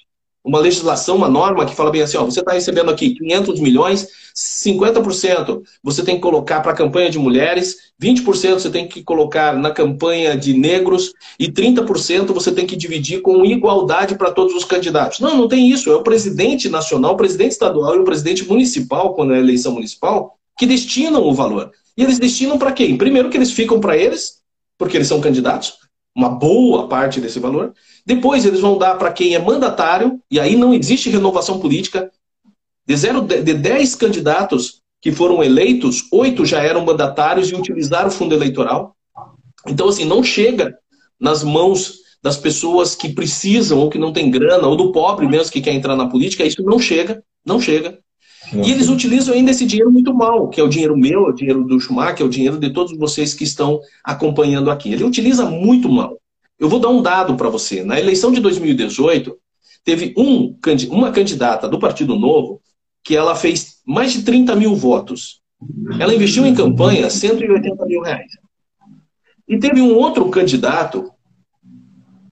uma legislação, uma norma que fala bem assim, ó, você está recebendo aqui 500 milhões, 50% você tem que colocar para a campanha de mulheres, 20% você tem que colocar na campanha de negros e 30% você tem que dividir com igualdade para todos os candidatos. Não, não tem isso. É o presidente nacional, o presidente estadual e o presidente municipal, quando é eleição municipal, que destinam o valor. E eles destinam para quem? Primeiro que eles ficam para eles, porque eles são candidatos, uma boa parte desse valor. Depois eles vão dar para quem é mandatário, e aí não existe renovação política. De, zero, de 10 candidatos que foram eleitos, oito já eram mandatários e utilizaram o fundo eleitoral. Então, assim, não chega nas mãos das pessoas que precisam ou que não têm grana, ou do pobre mesmo que quer entrar na política, isso não chega, não chega. E eles utilizam ainda esse dinheiro muito mal, que é o dinheiro meu, é o dinheiro do Schumacher, é o dinheiro de todos vocês que estão acompanhando aqui. Ele utiliza muito mal. Eu vou dar um dado para você. Na eleição de 2018, teve um, uma candidata do Partido Novo que ela fez mais de 30 mil votos. Ela investiu em campanha 180 mil reais. E teve um outro candidato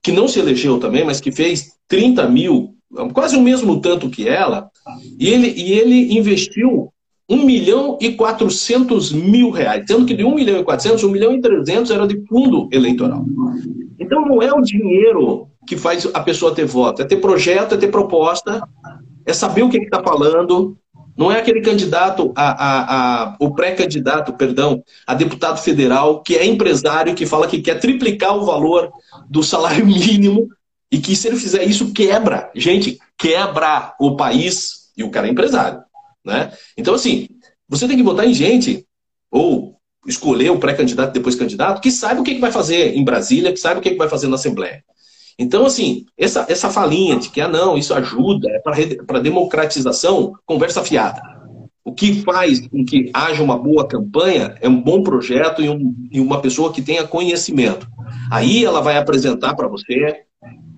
que não se elegeu também, mas que fez 30 mil, quase o mesmo tanto que ela, e ele, e ele investiu 1 milhão e 400 mil reais, sendo que de 1 milhão e 400, 1 milhão e 300 era de fundo eleitoral. Então não é o dinheiro que faz a pessoa ter voto, é ter projeto, é ter proposta, é saber o que está falando. Não é aquele candidato, a, a, a o pré-candidato, perdão, a deputado federal, que é empresário, que fala que quer triplicar o valor do salário mínimo e que se ele fizer isso, quebra. Gente, quebra o país e o cara é empresário. Né? Então, assim, você tem que votar em gente, ou escolher o pré-candidato depois candidato, que saiba o que, que vai fazer em Brasília, que saiba o que, que vai fazer na Assembleia. Então, assim, essa, essa falinha de que, ah, não, isso ajuda, é para democratização, conversa fiada. O que faz com que haja uma boa campanha é um bom projeto e, um, e uma pessoa que tenha conhecimento. Aí ela vai apresentar para você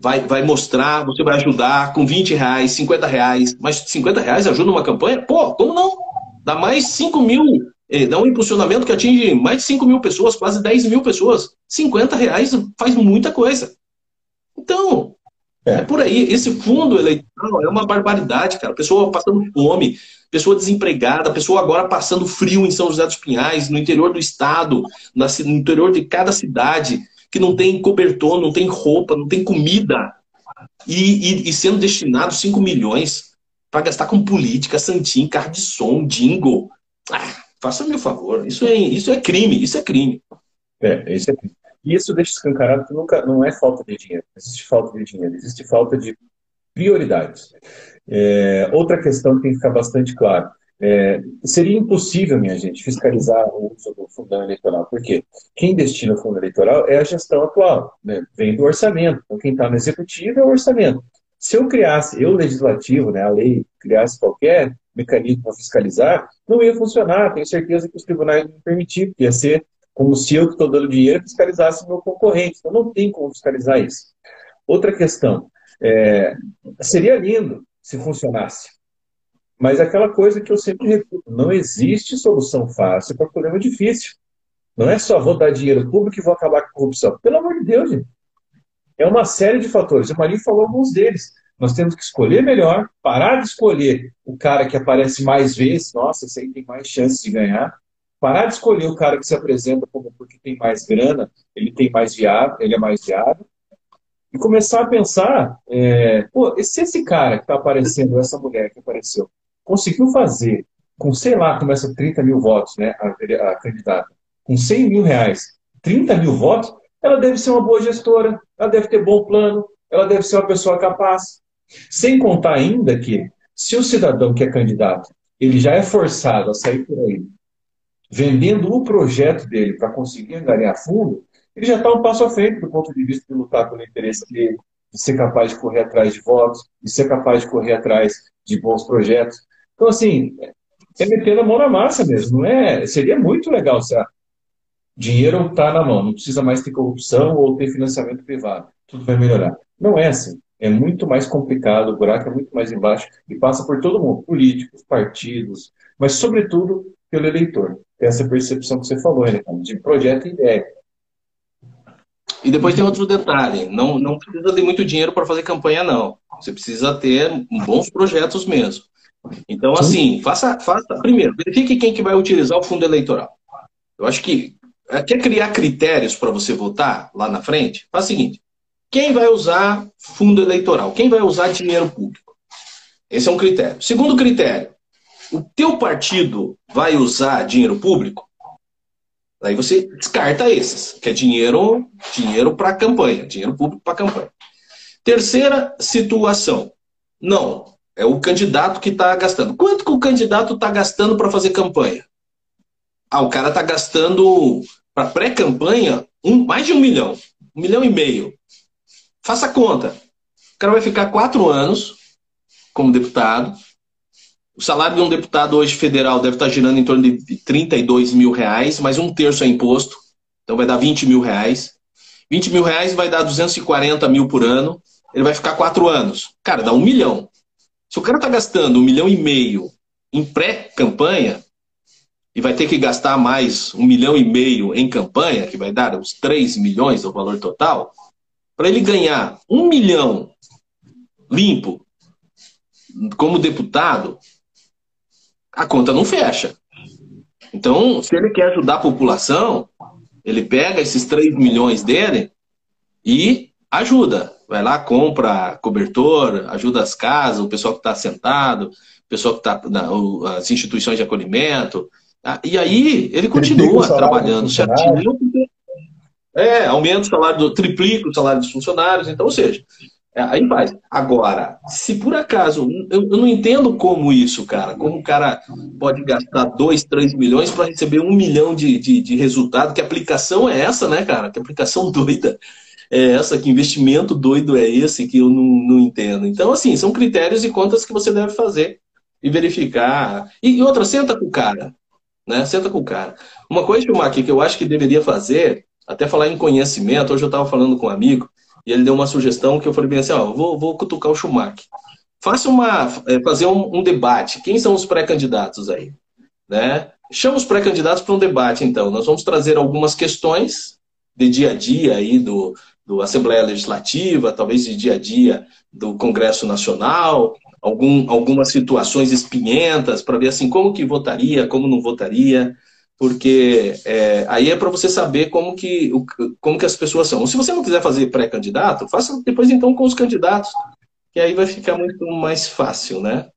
vai, vai mostrar, você vai ajudar com 20 reais, 50 reais. Mas 50 reais ajuda uma campanha? Pô, como não? Dá mais 5 mil, eh, dá um impulsionamento que atinge mais de 5 mil pessoas, quase 10 mil pessoas. 50 reais faz muita coisa. Então, é. é por aí. Esse fundo eleitoral é uma barbaridade, cara. Pessoa passando fome, pessoa desempregada, pessoa agora passando frio em São José dos Pinhais, no interior do estado, no interior de cada cidade que não tem cobertor, não tem roupa, não tem comida, e, e, e sendo destinado 5 milhões para gastar com política, santinho, carro de som, jingle. Ah, faça meu favor, isso é, isso é crime, isso é crime. É, isso é crime. E isso deixa escancarado que nunca, não é falta de dinheiro, existe falta de dinheiro, existe falta de prioridades. É, outra questão que tem que ficar bastante claro. É, seria impossível, minha gente, fiscalizar o uso do fundo eleitoral. Por quê? Quem destina o fundo eleitoral é a gestão atual, né? vem do orçamento. Então, quem está no executivo é o orçamento. Se eu criasse, eu legislativo, né, a lei criasse qualquer mecanismo para fiscalizar, não ia funcionar. Tenho certeza que os tribunais não permitiam, ia ser como se eu que estou dando dinheiro fiscalizasse meu concorrente. Então, não tem como fiscalizar isso. Outra questão, é, seria lindo se funcionasse. Mas aquela coisa que eu sempre repito, não existe solução fácil para problema difícil. Não é só vou dar dinheiro público e vou acabar com a corrupção. Pelo amor de Deus, gente. É uma série de fatores. O Marinho falou alguns deles. Nós temos que escolher melhor, parar de escolher o cara que aparece mais vezes. Nossa, esse aí tem mais chances de ganhar. Parar de escolher o cara que se apresenta como porque tem mais grana, ele tem mais viável, ele é mais viável, e começar a pensar, é, pô, se esse cara que está aparecendo, essa mulher que apareceu, conseguiu fazer com, sei lá, começa 30 mil votos, né, a, a candidata, com 100 mil reais, 30 mil votos, ela deve ser uma boa gestora, ela deve ter bom plano, ela deve ser uma pessoa capaz. Sem contar ainda que, se o cidadão que é candidato, ele já é forçado a sair por aí, vendendo o projeto dele para conseguir ganhar fundo, ele já está um passo à frente do ponto de vista de lutar pelo interesse dele, de ser capaz de correr atrás de votos, de ser capaz de correr atrás de bons projetos. Então, assim, é meter a mão na massa mesmo, não é? Seria muito legal se a dinheiro está na mão, não precisa mais ter corrupção ou ter financiamento privado, tudo vai melhorar. Não é assim. É muito mais complicado, o buraco é muito mais embaixo e passa por todo mundo, políticos, partidos, mas sobretudo pelo eleitor. Tem essa percepção que você falou, né, de projeto e ideia. E depois tem outro detalhe: não, não precisa de muito dinheiro para fazer campanha, não. Você precisa ter bons projetos mesmo. Então, assim, faça, faça. Primeiro, verifique quem que vai utilizar o fundo eleitoral. Eu acho que é, quer criar critérios para você votar lá na frente? Faz o seguinte: quem vai usar fundo eleitoral? Quem vai usar dinheiro público? Esse é um critério. Segundo critério, o teu partido vai usar dinheiro público? Aí você descarta esses, que é dinheiro, dinheiro para campanha, dinheiro público para campanha. Terceira situação. Não, é o candidato que está gastando. Quanto que o candidato está gastando para fazer campanha? Ah, o cara está gastando para pré-campanha um, mais de um milhão, um milhão e meio. Faça a conta. O cara vai ficar quatro anos como deputado, o salário de um deputado hoje federal deve estar girando em torno de 32 mil reais, mas um terço é imposto, então vai dar 20 mil reais. 20 mil reais vai dar 240 mil por ano, ele vai ficar quatro anos. Cara, dá um milhão. Se o cara está gastando um milhão e meio em pré-campanha, e vai ter que gastar mais um milhão e meio em campanha, que vai dar uns 3 milhões do valor total, para ele ganhar um milhão limpo como deputado, a conta não fecha. Então, se ele quer ajudar a população, ele pega esses 3 milhões dele e ajuda. Vai lá, compra cobertor, ajuda as casas, o pessoal que está sentado, o pessoal que está nas instituições de acolhimento. Ah, e aí ele continua ele trabalhando certinho. É, aumenta o salário, do, triplica o salário dos funcionários. Então, ou seja, é, aí faz. Agora, se por acaso, eu, eu, não entendo como isso, cara. Como o cara pode gastar 2, 3 milhões para receber um milhão de, de, de, resultado. Que aplicação é essa, né, cara? Que aplicação doida é essa? Que investimento doido é esse que eu não, não entendo? Então, assim, são critérios e contas que você deve fazer e verificar. E, e outra, senta com o cara. Né? Senta com o cara. Uma coisa, aqui que eu acho que deveria fazer, até falar em conhecimento, hoje eu estava falando com um amigo, e ele deu uma sugestão que eu falei bem assim, ó, vou, vou cutucar o Schumacher. Faça uma, é, fazer um, um debate. Quem são os pré-candidatos aí? Né? Chama os pré-candidatos para um debate, então. Nós vamos trazer algumas questões de dia a dia aí do, do Assembleia Legislativa, talvez de dia a dia do Congresso Nacional, algum, algumas situações espinhentas para ver assim como que votaria, como não votaria porque é, aí é para você saber como que, como que as pessoas são. Se você não quiser fazer pré-candidato, faça depois então com os candidatos, que aí vai ficar muito mais fácil, né?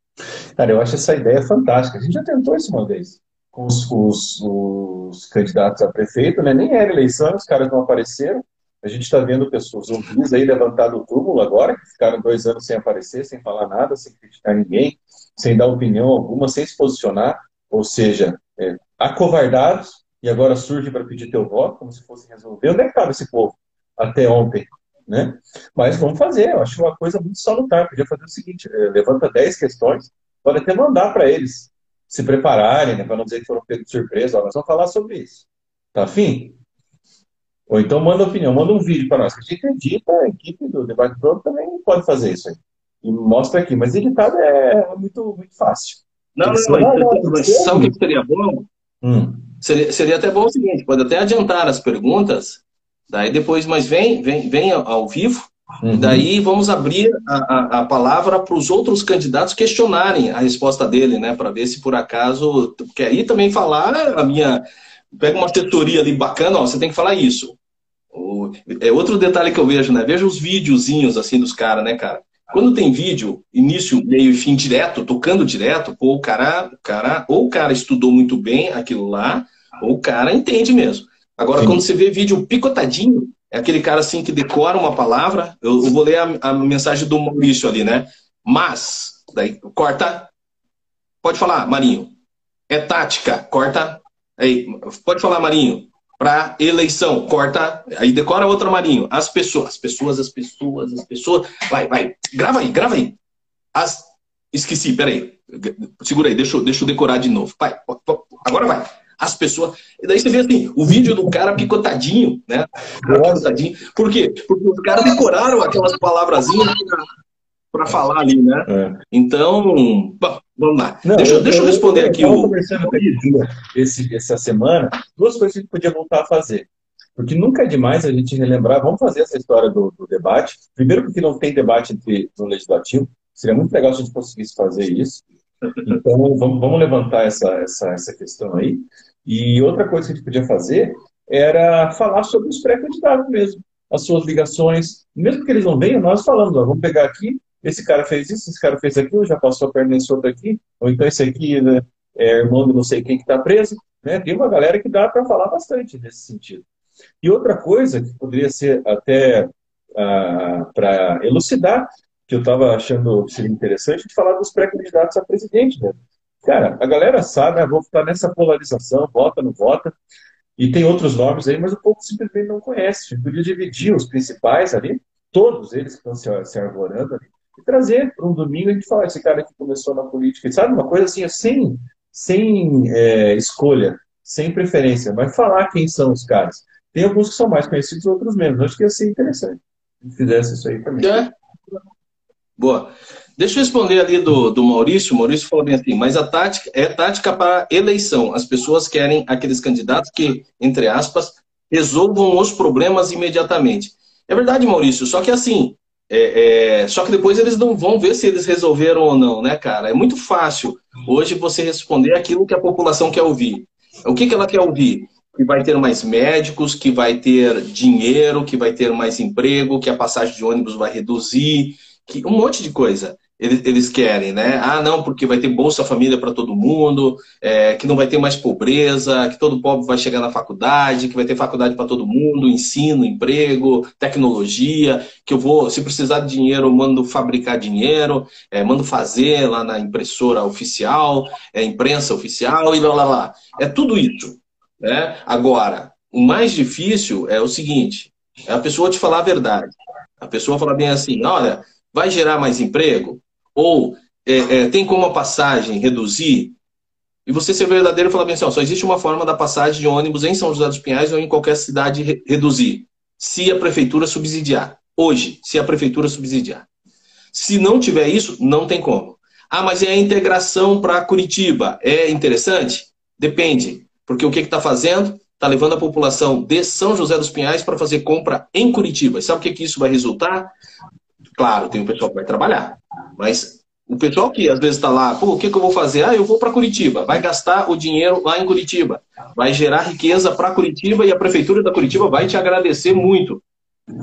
Cara, eu acho essa ideia fantástica. A gente já tentou isso uma vez com os, os, os candidatos a prefeito, né? Nem era eleição, os caras não apareceram. A gente está vendo pessoas zumbis aí levantar do túmulo agora, que ficaram dois anos sem aparecer, sem falar nada, sem criticar ninguém, sem dar opinião alguma, sem se posicionar. Ou seja, é, acovardados e agora surge para pedir teu voto, como se fosse resolver. Onde é que estava esse povo até ontem? Né? Mas vamos fazer, eu acho uma coisa muito salutar. Podia fazer o seguinte: é, levanta 10 questões, pode até mandar para eles se prepararem, né, para não dizer que foram pegos de surpresa. Ó, nós vamos falar sobre isso. Tá afim? Ou então manda opinião, manda um vídeo para nós. A gente edita, a equipe do Debate Pro também pode fazer isso aí. E mostra aqui. Mas editado é muito, muito fácil. Não, não, não, mas sabe o que seria bom? Hum. Seria, seria até bom o seguinte, pode até adiantar as perguntas, daí depois, mas vem, vem, vem ao vivo, Uhum. Daí vamos abrir a, a, a palavra para os outros candidatos questionarem a resposta dele, né? Para ver se por acaso. Porque aí também falar a minha. Pega uma assessoria ali bacana, ó, você tem que falar isso. É outro detalhe que eu vejo, né? Veja os videozinhos assim dos caras, né, cara? Quando tem vídeo, início, meio e fim direto, tocando direto, pô, o cara, o cara, ou o cara estudou muito bem aquilo lá, ou o cara entende mesmo. Agora, Sim. quando você vê vídeo picotadinho, é aquele cara assim que decora uma palavra. Eu, eu vou ler a, a, mensagem do Maurício ali, né? Mas, daí corta. Pode falar, Marinho. É tática, corta. Aí, pode falar, Marinho. Para eleição, corta. Aí decora outra, Marinho. As pessoas, as pessoas, as pessoas, as pessoas. Vai, vai. Grava aí, grava aí. As. Esqueci, peraí. Segura aí, deixa, deixa eu decorar de novo. Vai, agora vai as pessoas. E daí você vê assim, o vídeo do cara picotadinho, né? Picotadinho. Por quê? Porque os caras decoraram aquelas palavrazinhas para falar ali, né? É. Então, vamos lá. Não, deixa, eu, deixa eu responder eu, eu, aqui. Eu o... conversando esse, essa semana, duas coisas que a gente podia voltar a fazer. Porque nunca é demais a gente relembrar, vamos fazer essa história do, do debate. Primeiro, porque não tem debate entre, no legislativo. Seria muito legal se a gente conseguisse fazer isso. Então, vamos, vamos levantar essa, essa, essa questão aí. E outra coisa que a gente podia fazer era falar sobre os pré-candidatos mesmo, as suas ligações. Mesmo que eles não venham, nós falamos, ó, vamos pegar aqui, esse cara fez isso, esse cara fez aquilo, já passou a perna nesse outro aqui, ou então esse aqui né, é irmão de não sei quem que está preso. Né? Tem uma galera que dá para falar bastante nesse sentido. E outra coisa que poderia ser até ah, para elucidar que eu estava achando seria interessante de falar dos pré-candidatos a presidente mesmo. Cara, a galera sabe, ah, vou estar nessa polarização, vota, não vota, e tem outros nomes aí, mas o povo simplesmente não conhece. A gente podia dividir os principais ali, todos eles que estão se, se arvorando ali, e trazer para um domingo a gente falar, esse cara que começou na política, sabe, uma coisa assim, sem, sem é, escolha, sem preferência, mas falar quem são os caras. Tem alguns que são mais conhecidos, outros menos. Acho que ia ser interessante se fizesse isso aí também. É. Boa. Deixa eu responder ali do, do Maurício. O Maurício falou bem assim, mas a tática é tática para eleição. As pessoas querem aqueles candidatos que, entre aspas, resolvam os problemas imediatamente. É verdade, Maurício, só que assim, é, é, só que depois eles não vão ver se eles resolveram ou não, né, cara? É muito fácil hoje você responder aquilo que a população quer ouvir. O que, que ela quer ouvir? Que vai ter mais médicos, que vai ter dinheiro, que vai ter mais emprego, que a passagem de ônibus vai reduzir, que um monte de coisa eles, eles querem, né? Ah, não, porque vai ter Bolsa Família para todo mundo, é, que não vai ter mais pobreza, que todo pobre vai chegar na faculdade, que vai ter faculdade para todo mundo, ensino, emprego, tecnologia, que eu vou, se precisar de dinheiro, mando fabricar dinheiro, é, mando fazer lá na impressora oficial, é, imprensa oficial e lá, lá, lá. É tudo isso. Né? Agora, o mais difícil é o seguinte, é a pessoa te falar a verdade. A pessoa falar bem assim, olha, vai gerar mais emprego? Ou é, é, tem como a passagem reduzir? E você ser verdadeiro e falar bem assim, ó, só existe uma forma da passagem de ônibus em São José dos Pinhais ou em qualquer cidade re reduzir. Se a prefeitura subsidiar. Hoje, se a prefeitura subsidiar. Se não tiver isso, não tem como. Ah, mas é a integração para Curitiba. É interessante? Depende. Porque o que está fazendo? Está levando a população de São José dos Pinhais para fazer compra em Curitiba. E sabe o que, que isso vai resultar? Claro, tem o pessoal que vai trabalhar, mas o pessoal que às vezes está lá, pô, o que, que eu vou fazer? Ah, eu vou para Curitiba. Vai gastar o dinheiro lá em Curitiba. Vai gerar riqueza para Curitiba e a prefeitura da Curitiba vai te agradecer muito.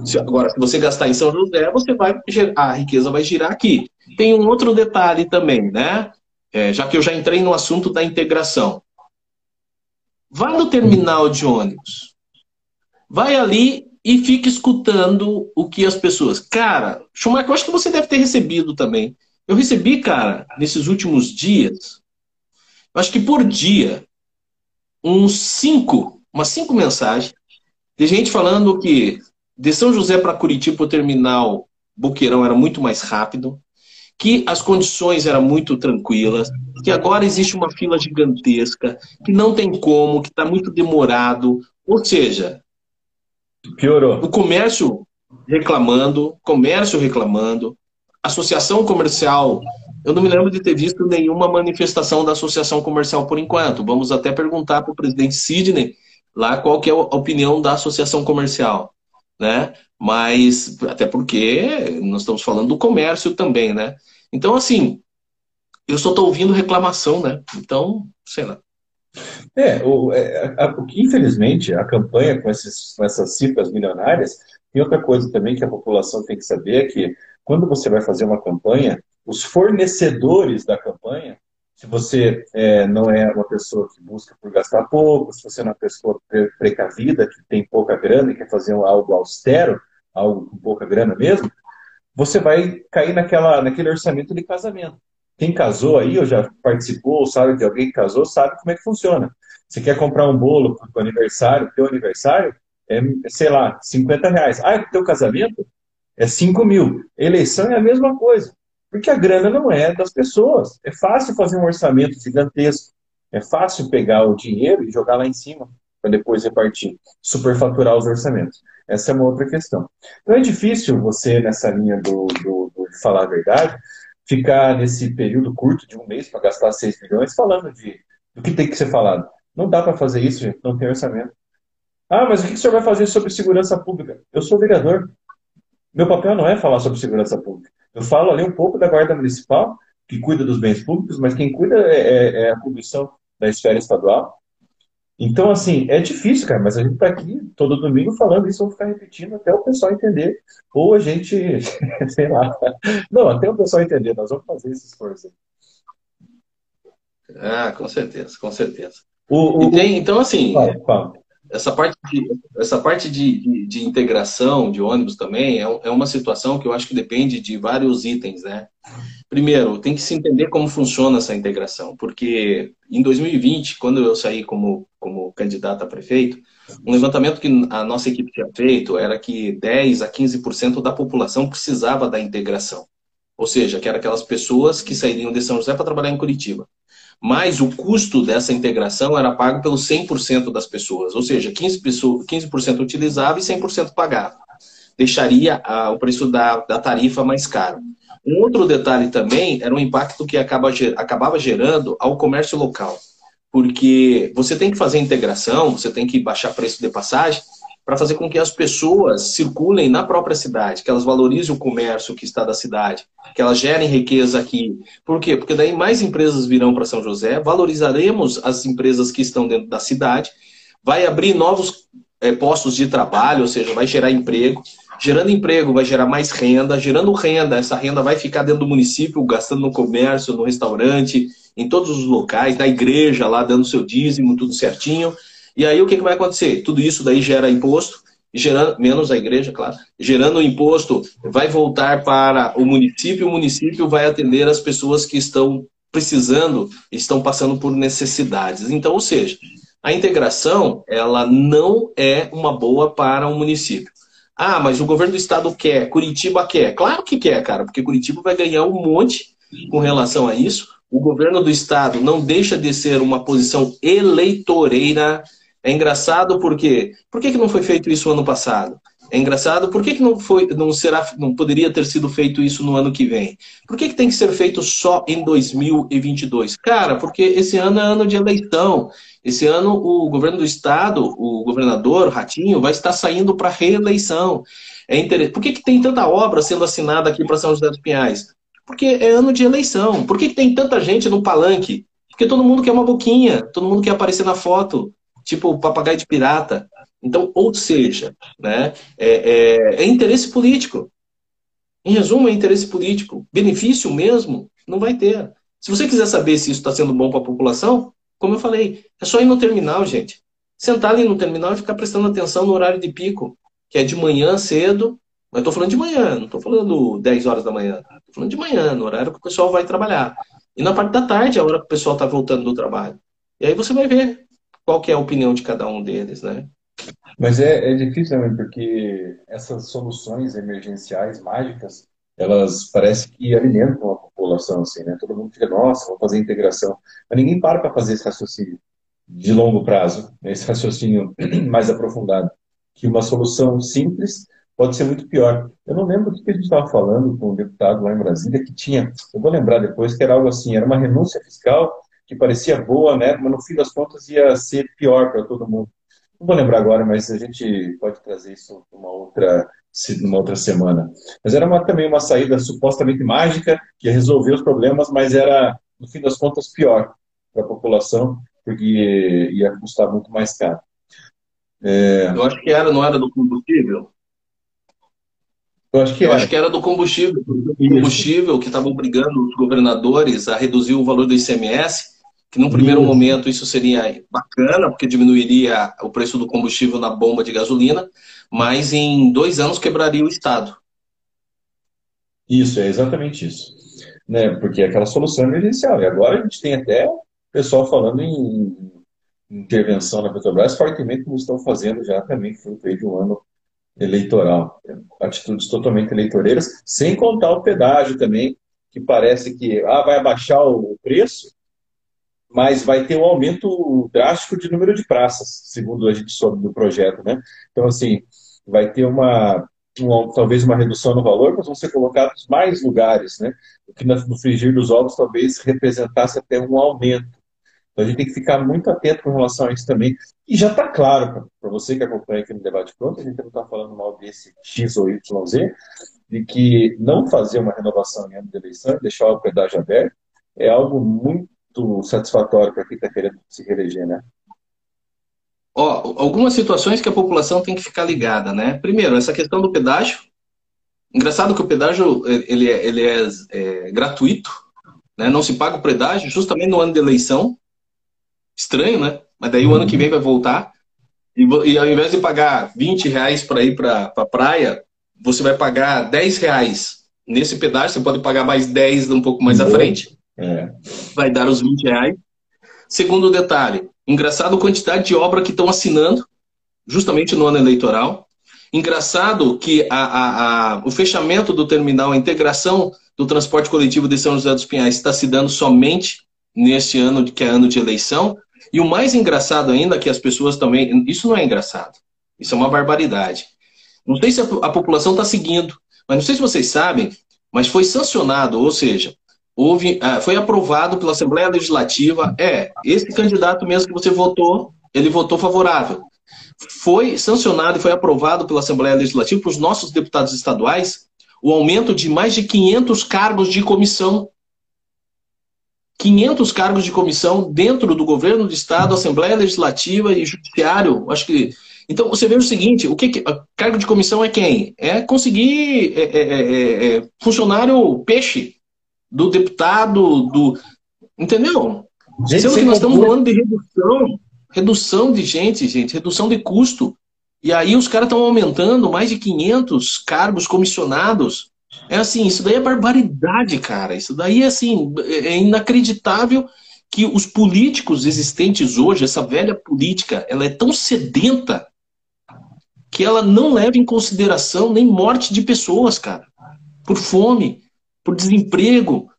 Se, agora, se você gastar em São José, você vai gerar, a riqueza vai girar aqui. Tem um outro detalhe também, né? É, já que eu já entrei no assunto da integração. Vá no terminal de ônibus. Vai ali e fica escutando o que as pessoas. Cara, Schumacher, eu acho que você deve ter recebido também. Eu recebi, cara, nesses últimos dias, eu acho que por dia, uns cinco, umas cinco mensagens de gente falando que de São José para Curitiba, o terminal Boqueirão era muito mais rápido, que as condições eram muito tranquilas, que agora existe uma fila gigantesca, que não tem como, que está muito demorado. Ou seja, Piorou. O comércio reclamando, comércio reclamando, associação comercial. Eu não me lembro de ter visto nenhuma manifestação da associação comercial por enquanto. Vamos até perguntar para o presidente Sidney lá qual que é a opinião da associação comercial, né? mas até porque nós estamos falando do comércio também, né? Então, assim, eu só estou ouvindo reclamação, né? Então, sei lá. É, o, é, a, que infelizmente a campanha com, esses, com essas cifras milionárias, tem outra coisa também que a população tem que saber é que quando você vai fazer uma campanha, os fornecedores da campanha, se você é, não é uma pessoa que busca por gastar pouco, se você é uma pessoa precavida, que tem pouca grana e quer fazer algo austero, algo com pouca grana mesmo, você vai cair naquela, naquele orçamento de casamento. Quem casou aí, ou já participou, ou sabe de alguém que casou, sabe como é que funciona. Você quer comprar um bolo para o aniversário, teu aniversário, é, sei lá, 50 reais. Ah, é teu casamento? É 5 mil. Eleição é a mesma coisa. Porque a grana não é das pessoas. É fácil fazer um orçamento gigantesco. É fácil pegar o dinheiro e jogar lá em cima para depois repartir, superfaturar os orçamentos. Essa é uma outra questão. Então é difícil você, nessa linha do, do, do falar a verdade, ficar nesse período curto de um mês para gastar 6 milhões falando de, do que tem que ser falado. Não dá para fazer isso, gente, não tem orçamento. Ah, mas o que o senhor vai fazer sobre segurança pública? Eu sou vereador. Meu papel não é falar sobre segurança pública. Eu falo ali um pouco da Guarda Municipal, que cuida dos bens públicos, mas quem cuida é, é, é a comissão da esfera estadual. Então, assim, é difícil, cara, mas a gente está aqui todo domingo falando isso, vou ficar repetindo até o pessoal entender. Ou a gente, sei lá. Não, até o pessoal entender, nós vamos fazer esse esforço. Ah, com certeza, com certeza. O, o, tem, então, assim, fala, fala. Essa parte, de, essa parte de, de, de, integração de ônibus também é, é uma situação que eu acho que depende de vários itens, né? Primeiro, tem que se entender como funciona essa integração, porque em 2020, quando eu saí como, como candidato a prefeito, um levantamento que a nossa equipe tinha feito era que 10 a 15% da população precisava da integração. Ou seja, que eram aquelas pessoas que sairiam de São José para trabalhar em Curitiba. Mas o custo dessa integração era pago pelo 100% das pessoas, ou seja, 15%, pessoas, 15 utilizava e 100% pagava. Deixaria o preço da, da tarifa mais caro. Um outro detalhe também era o impacto que acaba, acabava gerando ao comércio local. Porque você tem que fazer integração, você tem que baixar preço de passagem para fazer com que as pessoas circulem na própria cidade, que elas valorizem o comércio que está da cidade, que elas gerem riqueza aqui. Por quê? Porque daí mais empresas virão para São José, valorizaremos as empresas que estão dentro da cidade, vai abrir novos é, postos de trabalho, ou seja, vai gerar emprego. Gerando emprego, vai gerar mais renda. Gerando renda, essa renda vai ficar dentro do município, gastando no comércio, no restaurante, em todos os locais, na igreja, lá dando seu dízimo, tudo certinho. E aí o que, que vai acontecer? Tudo isso daí gera imposto, gerando, menos a igreja, claro, gerando o imposto, vai voltar para o município, o município vai atender as pessoas que estão precisando, estão passando por necessidades. Então, ou seja, a integração, ela não é uma boa para o município. Ah, mas o governo do estado quer, Curitiba quer. Claro que quer, cara, porque Curitiba vai ganhar um monte com relação a isso. O governo do estado não deixa de ser uma posição eleitoreira. É engraçado porque por que, que não foi feito isso ano passado? É engraçado, por que, que não, foi, não, será, não poderia ter sido feito isso no ano que vem? Por que, que tem que ser feito só em 2022? Cara, porque esse ano é ano de eleição. Esse ano, o governo do estado, o governador Ratinho, vai estar saindo para reeleição. É interessante. Por que, que tem tanta obra sendo assinada aqui para São José dos Pinhais? Porque é ano de eleição. Por que, que tem tanta gente no palanque? Porque todo mundo quer uma boquinha, todo mundo quer aparecer na foto, tipo papagaio de pirata. Então, ou seja, né, é, é, é interesse político. Em resumo, é interesse político. Benefício mesmo não vai ter. Se você quiser saber se isso está sendo bom para a população, como eu falei, é só ir no terminal, gente. Sentar ali no terminal e ficar prestando atenção no horário de pico, que é de manhã cedo. Mas estou falando de manhã, não estou falando 10 horas da manhã. Estou falando de manhã, no horário que o pessoal vai trabalhar. E na parte da tarde, é a hora que o pessoal está voltando do trabalho. E aí você vai ver qual que é a opinião de cada um deles, né? Mas é, é difícil também, porque essas soluções emergenciais mágicas, elas parecem que alimentam a população, assim, né? Todo mundo fica, nossa, vou fazer integração. Mas ninguém para para fazer esse raciocínio de longo prazo, né? esse raciocínio mais aprofundado, que uma solução simples pode ser muito pior. Eu não lembro o que a gente estava falando com um deputado lá em Brasília, que tinha, eu vou lembrar depois, que era algo assim, era uma renúncia fiscal que parecia boa, né? Mas no fim das contas ia ser pior para todo mundo. não vou lembrar agora, mas a gente pode trazer isso uma outra, numa outra semana. Mas era uma, também uma saída supostamente mágica, que ia resolver os problemas, mas era, no fim das contas, pior para a população, porque ia custar muito mais caro. É... Eu acho que era, não era do combustível? Eu acho que, Eu acho que era do combustível. O combustível que estava obrigando os governadores a reduzir o valor do ICMS, que num primeiro momento isso seria bacana, porque diminuiria o preço do combustível na bomba de gasolina, mas em dois anos quebraria o Estado. Isso, é exatamente isso. Né? Porque é aquela solução emergencial. E agora a gente tem até pessoal falando em intervenção na Petrobras fortemente, como estão fazendo já também, fruto de um ano eleitoral. Atitudes totalmente eleitoreiras, sem contar o pedágio também, que parece que ah, vai abaixar o preço, mas vai ter um aumento drástico de número de praças, segundo a gente soube do projeto. Né? Então, assim, vai ter uma, uma, talvez uma redução no valor, mas vão ser colocados mais lugares, né? o que no frigir dos ovos talvez representasse até um aumento. Então a gente tem que ficar muito atento com relação a isso também. E já está claro, para você que acompanha aqui no Debate Pronto, a gente não está falando mal desse X ou YZ, de que não fazer uma renovação em ano de eleição, deixar o pedágio aberto, é algo muito satisfatório para quem está querendo se reeleger, né? Ó, algumas situações que a população tem que ficar ligada, né? Primeiro, essa questão do pedágio. Engraçado que o pedágio ele é, ele é, é gratuito, né? não se paga o pedágio justamente no ano de eleição. Estranho, né? Mas daí o ano que vem vai voltar. E, e ao invés de pagar 20 reais para ir para a pra praia, você vai pagar 10 reais nesse pedágio. Você pode pagar mais 10 um pouco mais à frente. É. Vai dar os 20 reais. Segundo detalhe, engraçado a quantidade de obra que estão assinando, justamente no ano eleitoral. Engraçado que a, a, a, o fechamento do terminal, a integração do transporte coletivo de São José dos Pinhais está se dando somente neste ano, que é ano de eleição. E o mais engraçado ainda é que as pessoas também. Isso não é engraçado. Isso é uma barbaridade. Não sei se a, população está seguindo, mas não sei se vocês sabem, mas foi sancionado, ou seja, houve, ah, foi aprovado pela Assembleia Legislativa. É, esse candidato mesmo que você votou, ele votou favorável. Foi sancionado e foi aprovado pela Assembleia Legislativa para os nossos deputados estaduais o aumento de mais de 500 cargos de comissão 500 cargos de comissão dentro do governo do estado, Assembleia Legislativa e Judiciário. Acho que então você vê o seguinte: o que, que cargo de comissão é quem? É conseguir é, é, é, é, funcionário peixe do deputado, do entendeu? Gente, Sendo que nós estamos falando de redução, redução de gente, gente, redução de custo. E aí os caras estão aumentando mais de 500 cargos comissionados. É assim, isso daí é barbaridade, cara. Isso daí é assim, é inacreditável que os políticos existentes hoje, essa velha política, ela é tão sedenta que ela não leva em consideração nem morte de pessoas, cara. Por fome, por desemprego,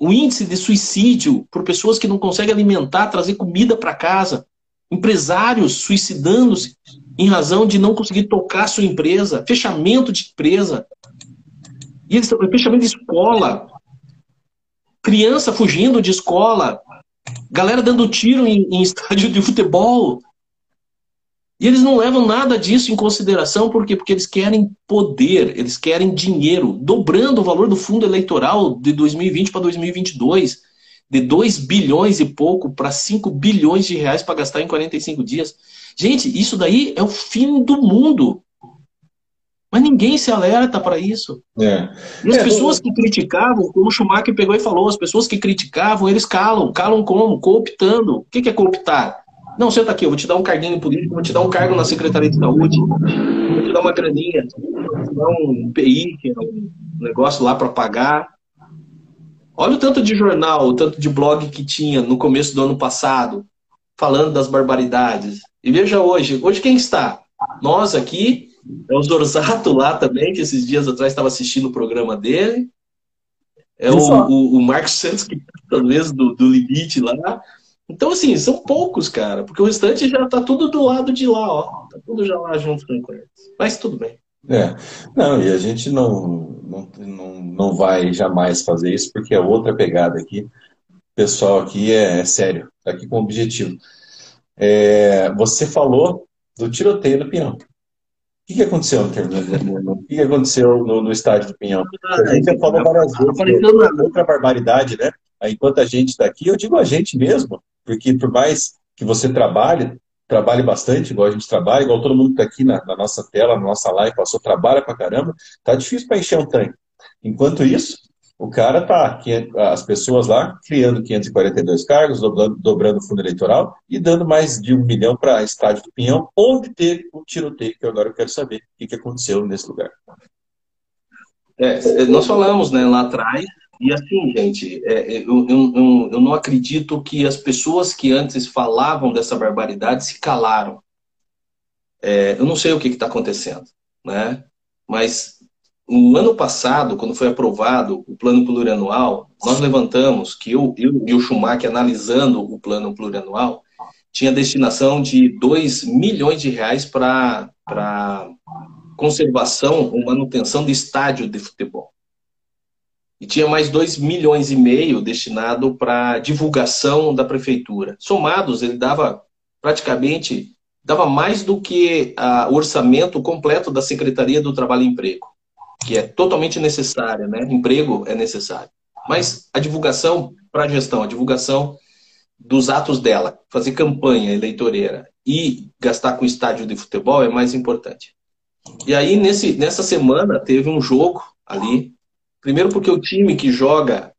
o índice de suicídio por pessoas que não conseguem alimentar, trazer comida para casa, empresários suicidando-se em razão de não conseguir tocar sua empresa, fechamento de empresa, e eles, fechamento de escola, criança fugindo de escola, galera dando tiro em, em estádio de futebol. E eles não levam nada disso em consideração, por quê? Porque eles querem poder, eles querem dinheiro, dobrando o valor do fundo eleitoral de 2020 para 2022, de 2 bilhões e pouco para 5 bilhões de reais para gastar em 45 dias. Gente, isso daí é o fim do mundo. Mas ninguém se alerta para isso. É. E as é, pessoas que criticavam, como o Schumacher pegou e falou, as pessoas que criticavam, eles calam. Calam como? Cooptando. O que é cooptar? Não, senta aqui, eu vou te dar um carguinho político, vou te dar um cargo na Secretaria de Saúde, vou te dar uma graninha, vou te dar um PI, que é um negócio lá para pagar. Olha o tanto de jornal, o tanto de blog que tinha no começo do ano passado, falando das barbaridades. E veja hoje, hoje quem está? Nós aqui, é o Zorzato lá também, que esses dias atrás estava assistindo o programa dele. É o, o, o, Marcos Santos, que talvez do, do limite lá. Então, assim, são poucos, cara, porque o restante já tá tudo do lado de lá, ó. Tá tudo já lá junto com eles. Mas tudo bem. É. Não, e a gente não, não, não, não vai jamais fazer isso, porque é outra pegada aqui. O pessoal aqui é, é sério, tá aqui com objetivo. É, você falou do tiroteio do Pinhão. O que, que aconteceu no, o que, que aconteceu no, no, estádio do Pinhão? A gente já falou várias vezes, outra barbaridade, né? Enquanto a gente está aqui, eu digo a gente mesmo, porque por mais que você trabalhe, trabalhe bastante, igual a gente trabalha, igual todo mundo que está aqui na, na, nossa tela, na nossa live, passou, trabalha pra caramba, tá difícil para encher um tanque. Enquanto isso, o cara tá, as pessoas lá, criando 542 cargos, dobrando, dobrando o fundo eleitoral e dando mais de um milhão para estádio do Pinhão, onde teve o um tiroteio, que agora eu quero saber o que, que aconteceu nesse lugar. É, nós falamos né, lá atrás e assim, gente, é, é, eu, eu, eu não acredito que as pessoas que antes falavam dessa barbaridade se calaram. É, eu não sei o que está acontecendo, né? Mas no ano passado, quando foi aprovado o plano plurianual, nós levantamos que eu, eu e o Schumacher, analisando o plano plurianual, tinha destinação de 2 milhões de reais para conservação ou manutenção de estádio de futebol e tinha mais 2 milhões e meio destinado para divulgação da prefeitura. Somados, ele dava praticamente dava mais do que o orçamento completo da Secretaria do Trabalho e Emprego, que é totalmente necessária, né? Emprego é necessário. Mas a divulgação para a gestão, a divulgação dos atos dela, fazer campanha eleitoreira e gastar com estádio de futebol é mais importante. E aí, nesse, nessa semana, teve um jogo ali Primeiro porque o time que joga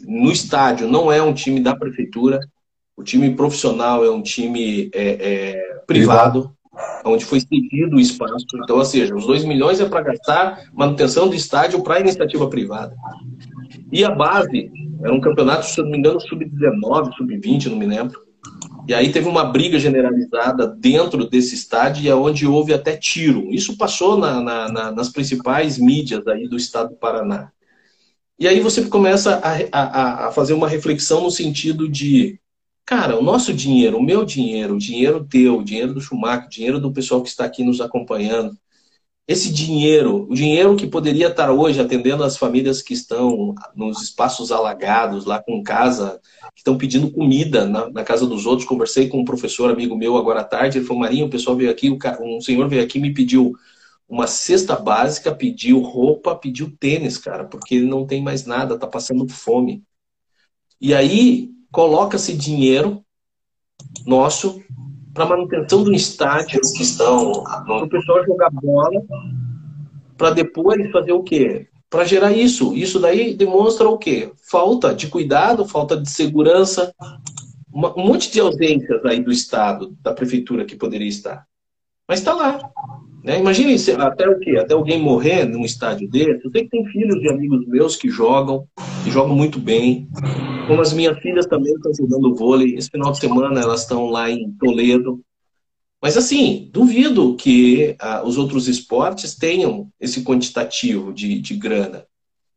no estádio não é um time da prefeitura, o time profissional é um time é, é, privado, onde foi cedido o espaço. Então, ou seja, os 2 milhões é para gastar manutenção do estádio para iniciativa privada. E a base era um campeonato, se não me engano, sub-19, sub-20, não me lembro. E aí teve uma briga generalizada dentro desse estádio e é onde houve até tiro. Isso passou na, na, na, nas principais mídias aí do estado do Paraná. E aí você começa a, a, a fazer uma reflexão no sentido de, cara, o nosso dinheiro, o meu dinheiro, o dinheiro teu, o dinheiro do Schumacher, o dinheiro do pessoal que está aqui nos acompanhando, esse dinheiro, o dinheiro que poderia estar hoje atendendo as famílias que estão nos espaços alagados, lá com casa, que estão pedindo comida na, na, casa dos outros. Conversei com um professor amigo meu agora à tarde, ele falou, Marinho, o pessoal veio aqui, um senhor veio aqui e me pediu uma cesta básica, pediu roupa, pediu tênis, cara, porque ele não tem mais nada, tá passando fome. E aí coloca-se dinheiro nosso para manutenção do estádio que estão o pessoal jogar bola para depois fazer o quê? Para gerar isso. Isso daí demonstra o quê? Falta de cuidado, falta de segurança, um monte de ausências aí do Estado, da prefeitura que poderia estar. Mas está lá. Né? Até o quê? Até alguém morrer num estádio desse. Eu sei que tem filhos de amigos meus que jogam, que jogam muito bem. Como as minhas filhas também estão jogando vôlei. Esse final de semana elas estão lá em Toledo. Mas assim, duvido que ah, os outros esportes tenham esse quantitativo de, de grana.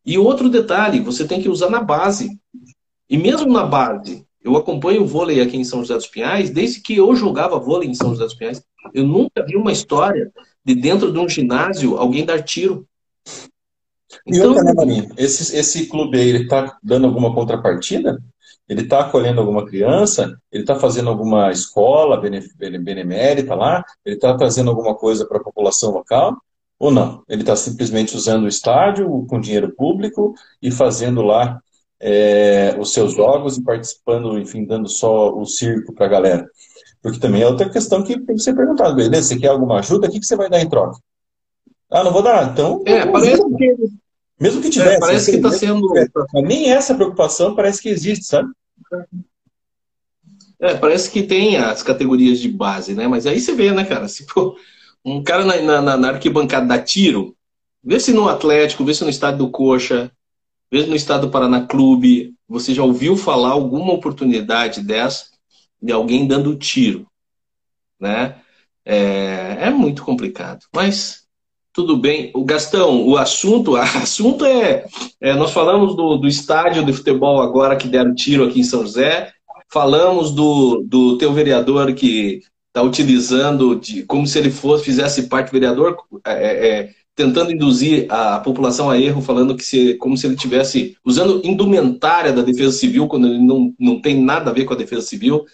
E outro detalhe, você tem que usar na base. E mesmo na base, eu acompanho o vôlei aqui em São José dos Pinhais desde que eu jogava vôlei em São José dos Pinhais. Eu nunca vi uma história de dentro de um ginásio alguém dar tiro. E então, outra, né, Marinho? Esse, esse clube aí, ele está dando alguma contrapartida? Ele está acolhendo alguma criança? Ele está fazendo alguma escola benemérita lá? Ele está trazendo alguma coisa para a população local? Ou não? Ele está simplesmente usando o estádio com dinheiro público e fazendo lá é, os seus jogos e participando, enfim, dando só o circo para a galera? Porque também é outra questão que tem que ser perguntada. Beleza, você quer alguma ajuda? O que, que você vai dar em troca? Ah, não vou dar. Então. É, parece que. Mesmo que tivesse. É, parece que está sendo. Mas nem essa preocupação parece que existe, sabe? É, parece que tem as categorias de base, né? Mas aí você vê, né, cara? Se for um cara na, na, na arquibancada dá tiro, vê se no Atlético, vê se no estádio do Coxa, vê se no estado do Paraná Clube, você já ouviu falar alguma oportunidade dessa? De alguém dando tiro, né? É, é muito complicado, mas tudo bem. O Gastão, o assunto, o assunto é, é nós falamos do, do estádio de futebol agora que deram tiro aqui em São José, falamos do, do teu vereador que está utilizando de, como se ele fosse fizesse parte vereador, é, é, é, tentando induzir a população a erro, falando que se, como se ele tivesse usando indumentária da Defesa Civil quando ele não, não tem nada a ver com a Defesa Civil.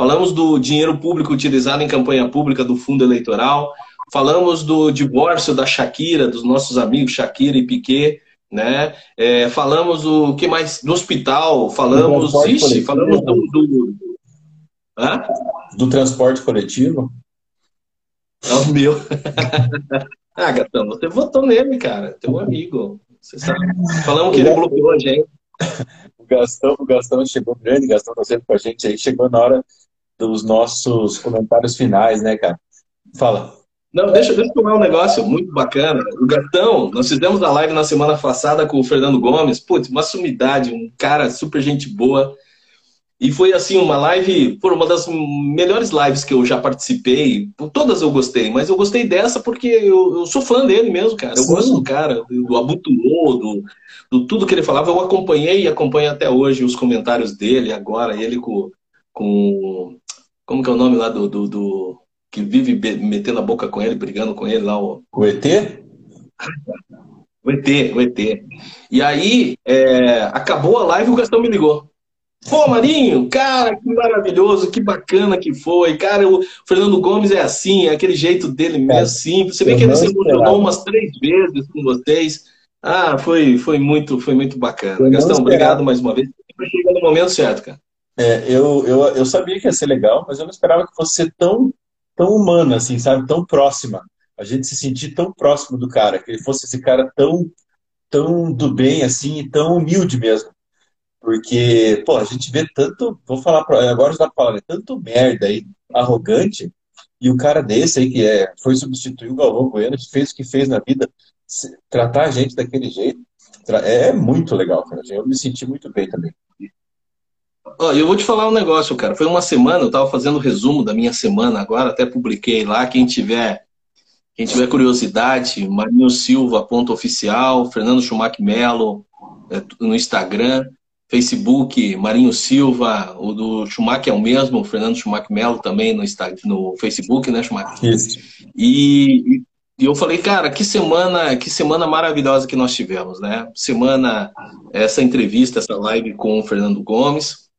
Falamos do dinheiro público utilizado em campanha pública do fundo eleitoral, falamos do divórcio da Shakira, dos nossos amigos Shakira e Piquet, né? É, falamos do que mais do hospital, falamos, do ixi, falamos do, do, Hã? do transporte coletivo. É o meu. ah, Gatão, você votou nele, cara, teu amigo. Você sabe. Falamos que ele bloqueou a gente. O Gastão, o Gastão chegou grande, o Gastão tá sempre com a gente aí, chegou na hora dos nossos comentários finais, né, cara? Fala. Não, deixa, deixa eu falar um negócio muito bacana. O Gatão, nós fizemos a live na semana passada com o Fernando Gomes. Putz, uma sumidade, um cara super gente boa. E foi assim, uma live, por uma das melhores lives que eu já participei. Todas eu gostei, mas eu gostei dessa porque eu, eu sou fã dele mesmo, cara. Eu Sim. gosto do cara, do Abutulô, do, do tudo que ele falava. Eu acompanhei e acompanho até hoje os comentários dele agora, ele com. com como que é o nome lá do, do, do que vive metendo a boca com ele, brigando com ele lá. O, o ET? o ET, o ET. E aí, é, acabou a live e o Gastão me ligou. Pô, Marinho, cara, que maravilhoso, que bacana que foi. Cara, o Fernando Gomes é assim, é aquele jeito dele mesmo, simples. Você vê que ele se emocionou umas três vezes com vocês. Ah, foi, foi, muito, foi muito bacana. Gastão, obrigado mais uma vez. Chega no momento certo, cara. É, eu, eu, eu sabia que ia ser legal, mas eu não esperava que fosse ser tão tão humana, assim, sabe? Tão próxima. A gente se sentir tão próximo do cara, que ele fosse esse cara tão, tão do bem, assim, tão humilde mesmo. Porque, pô, a gente vê tanto, vou falar pra, agora já falar, né? tanto merda aí, arrogante, e o cara desse aí que é, foi substituir o Galvão Bueno, fez o que fez na vida, tratar a gente daquele jeito, é muito legal, cara. Eu me senti muito bem também. Ó, eu vou te falar um negócio, cara. Foi uma semana, eu estava fazendo o resumo da minha semana agora, até publiquei lá. Quem tiver, quem tiver curiosidade, Marinho Silva, ponto oficial, Fernando Schumacher Melo, é, no Instagram, Facebook, Marinho Silva, o do Schumacher é o mesmo, o Fernando Schumacher Melo também no, no Facebook, né, Schumacher? Isso. E, e eu falei, cara, que semana, que semana maravilhosa que nós tivemos, né? Semana, essa entrevista, essa live com o Fernando Gomes,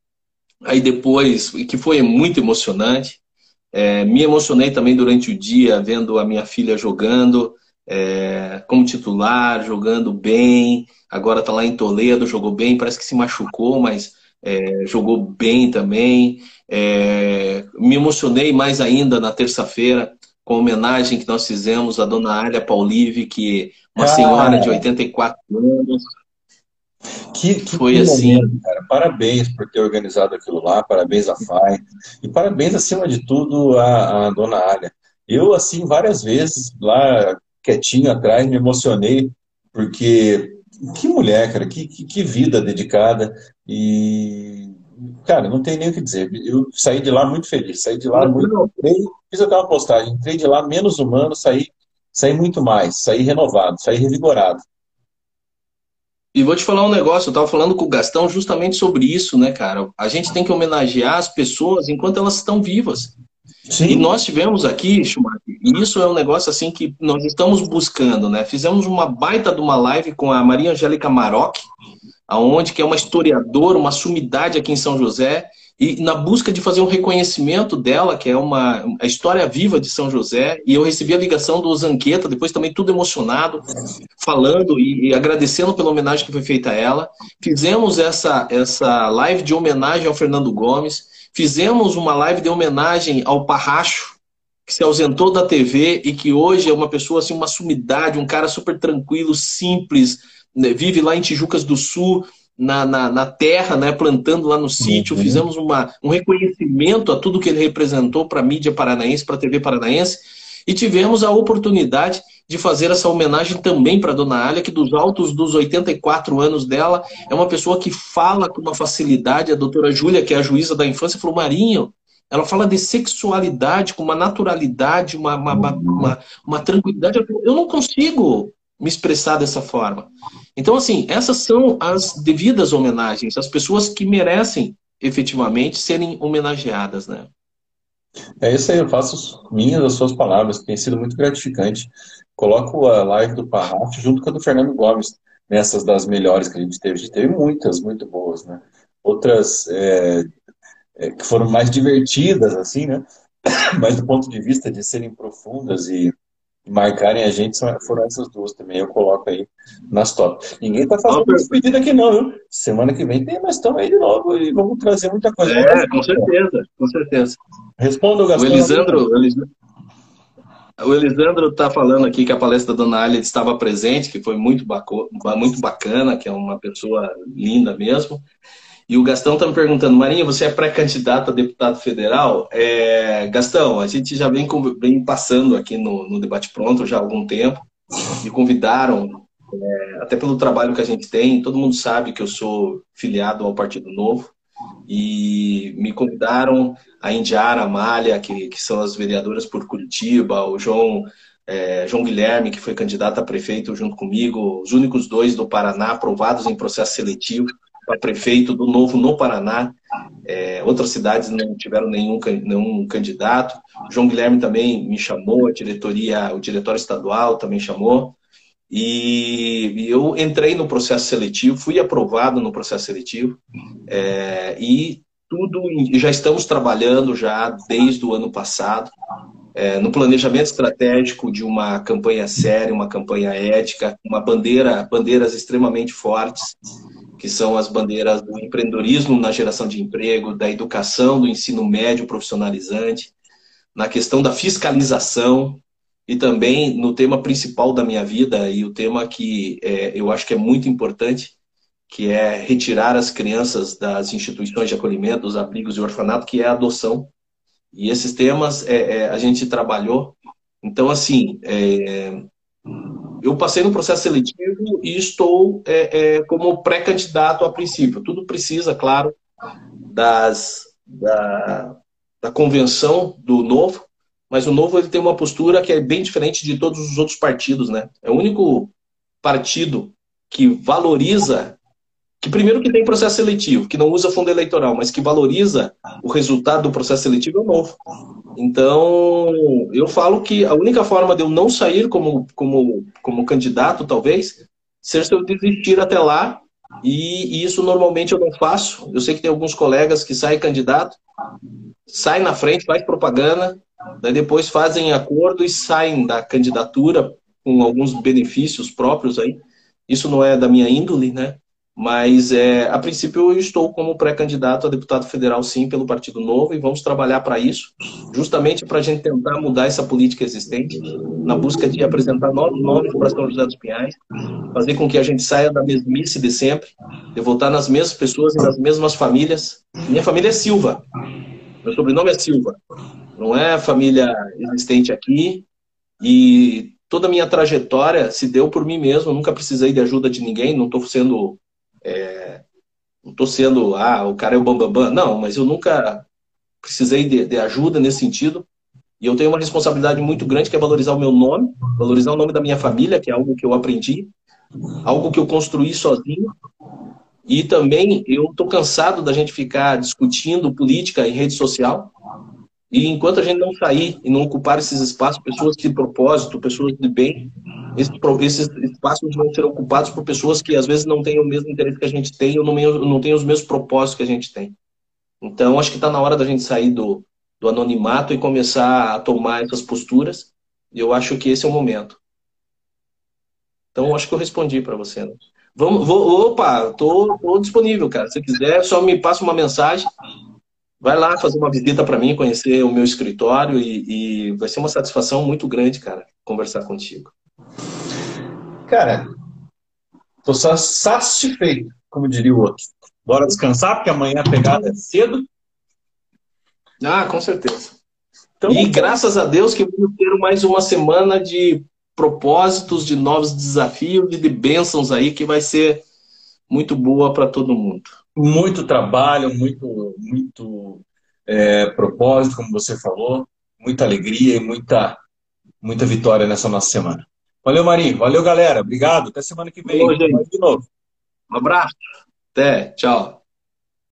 Aí depois, que foi muito emocionante, é, me emocionei também durante o dia vendo a minha filha jogando é, como titular, jogando bem. Agora está lá em Toledo, jogou bem, parece que se machucou, mas é, jogou bem também. É, me emocionei mais ainda na terça-feira com a homenagem que nós fizemos à dona Alia Paulive, que uma ah, senhora de 84 anos, que, que foi assim. Cara. Parabéns por ter organizado aquilo lá, parabéns a FAI. E parabéns, acima de tudo, à, à dona Alia. Eu, assim, várias vezes, lá quietinho atrás, me emocionei, porque que mulher, cara, que, que, que vida dedicada. E, cara, não tem nem o que dizer. Eu saí de lá muito feliz, saí de lá muito. Entrei, fiz até uma postagem, entrei de lá menos humano, saí, saí muito mais, saí renovado, saí revigorado. E vou te falar um negócio, eu estava falando com o Gastão justamente sobre isso, né, cara? A gente tem que homenagear as pessoas enquanto elas estão vivas. Sim. E nós tivemos aqui, Schumacher, e isso é um negócio assim que nós estamos buscando, né? Fizemos uma baita de uma live com a Maria Angélica Maroc, aonde que é uma historiadora, uma sumidade aqui em São José, e na busca de fazer um reconhecimento dela, que é uma a história viva de São José, e eu recebi a ligação do Zanqueta, depois também tudo emocionado, falando e, e, agradecendo pela homenagem que foi feita a ela. Fizemos essa, essa live de homenagem ao Fernando Gomes, fizemos uma live de homenagem ao Parracho, que se ausentou da TV e que hoje é uma pessoa assim, uma sumidade, um cara super tranquilo, simples, né, vive lá em Tijucas do Sul, na, na, na, terra, né, plantando lá no sítio, uhum. fizemos uma, um reconhecimento a tudo que ele representou para a mídia paranaense, para a TV paranaense, e tivemos a oportunidade de fazer essa homenagem também para a dona Alia, que dos altos dos 84 anos dela, é uma pessoa que fala com uma facilidade, a doutora Júlia, que é a juíza da infância, falou, Marinho, ela fala de sexualidade com uma naturalidade, uma, uma, uma, uma tranquilidade. Eu não consigo me expressar dessa forma. Então, assim, essas são as devidas homenagens, as pessoas que merecem efetivamente serem homenageadas, né? É isso aí, eu faço minhas as suas palavras, tem sido muito gratificante. Coloco a live do Parrafo junto com a do Fernando Gomes, nessas das melhores que a gente teve. A gente teve muitas, muito boas, né? Outras, é, é, que foram mais divertidas, assim, né? Mas do ponto de vista de serem profundas e marcarem a gente, foram essas duas também. Eu coloco aí nas top. Ninguém tá fazendo despedida aqui, não, viu? Semana que vem tem mais estão aí de novo e vamos trazer muita coisa. É, com certeza, com certeza. Responda, Gastão. O Elisandro, o Elisandro está falando aqui que a palestra da Dona Alia estava presente, que foi muito, baco, muito bacana, que é uma pessoa linda mesmo. E o Gastão está me perguntando, Marinha, você é pré-candidato a deputado federal? É, Gastão, a gente já vem, vem passando aqui no, no, Debate Pronto já há algum tempo. Me convidaram, é, até pelo trabalho que a gente tem, todo mundo sabe que eu sou filiado ao Partido Novo. E me convidaram a Indiara, a Amália, que, que são as vereadoras por Curitiba, o João, é, João Guilherme, que foi candidato a prefeito junto comigo, os únicos dois do Paraná aprovados em processo seletivo para prefeito do Novo no Paraná. É, outras cidades não tiveram nenhum, nenhum candidato. O João Guilherme também me chamou, a diretoria, o diretório estadual também chamou. E, eu entrei no processo seletivo, fui aprovado no processo seletivo é, e tudo já estamos trabalhando já desde o ano passado é, no planejamento estratégico de uma campanha séria, uma campanha ética, uma bandeira, bandeiras extremamente fortes que são as bandeiras do empreendedorismo na geração de emprego, da educação, do ensino médio profissionalizante, na questão da fiscalização e também no tema principal da minha vida e o tema que é, eu acho que é muito importante, que é retirar as crianças das instituições de acolhimento, dos abrigos e orfanato, que é a adoção. E esses temas é, é, a gente trabalhou. Então, assim, é, eu passei no processo seletivo e estou é, é, como pré-candidato a princípio. Tudo precisa, claro, das, da, da convenção do Novo, mas o Novo ele tem uma postura que é bem diferente de todos os outros partidos. Né? É o único partido que valoriza que primeiro que tem processo seletivo, que não usa fundo eleitoral, mas que valoriza o resultado do processo seletivo é o novo. Então, eu falo que a única forma de eu não sair como, como, como candidato, talvez, seja se eu desistir até lá, e, e isso normalmente eu não faço. Eu sei que tem alguns colegas que saem candidato, saem na frente, faz propaganda, daí depois fazem acordo e saem da candidatura com alguns benefícios próprios aí. Isso não é da minha índole, né? Mas, é, a princípio, eu estou como pré-candidato a deputado federal, sim, pelo Partido Novo, e vamos trabalhar para isso, justamente para a gente tentar mudar essa política existente, na busca de apresentar novos nomes para São José dos Pinhais, fazer com que a gente saia da mesmice de sempre, de voltar nas mesmas pessoas e nas mesmas famílias. Minha família é Silva, meu sobrenome é Silva, não é família existente aqui, e toda a minha trajetória se deu por mim mesmo, nunca precisei de ajuda de ninguém, não estou sendo é, não estou sendo, ah, o cara é o bambambam. Bam, bam. Não, mas eu nunca precisei de, de, ajuda nesse sentido. E eu tenho uma responsabilidade muito grande que é valorizar o meu nome, valorizar o nome da minha família, que é algo que eu aprendi, algo que eu construí sozinho. E também eu estou cansado da gente ficar discutindo política em rede social. E enquanto a gente não sair e não ocupar esses espaços, pessoas de propósito, pessoas de bem, esses, espaços vão ser ocupados por pessoas que às vezes não têm o mesmo interesse que a gente tem ou não, têm os mesmos propósitos que a gente tem. Então, acho que está na hora da gente sair do, do anonimato e começar a tomar essas posturas. E eu acho que esse é o momento. Então, acho que eu respondi para você. Né? Vamos, vou, opa, tô, tô disponível, cara. Se quiser, só me passa uma mensagem vai lá fazer uma visita para mim, conhecer o meu escritório e, e, vai ser uma satisfação muito grande, cara, conversar contigo. Cara, tô só satisfeito, como diria o outro. Bora descansar, porque amanhã a pegada é cedo. Ah, com certeza. Então, e graças a Deus que vamos ter mais uma semana de propósitos, de novos desafios e de bênçãos aí que vai ser muito boa para todo mundo muito trabalho, muito, muito é, propósito, como você falou, muita alegria e muita, muita vitória nessa nossa semana. Valeu, Marinho. Valeu, galera. Obrigado. Até semana que vem. de novo. Um abraço. Até. Tchau.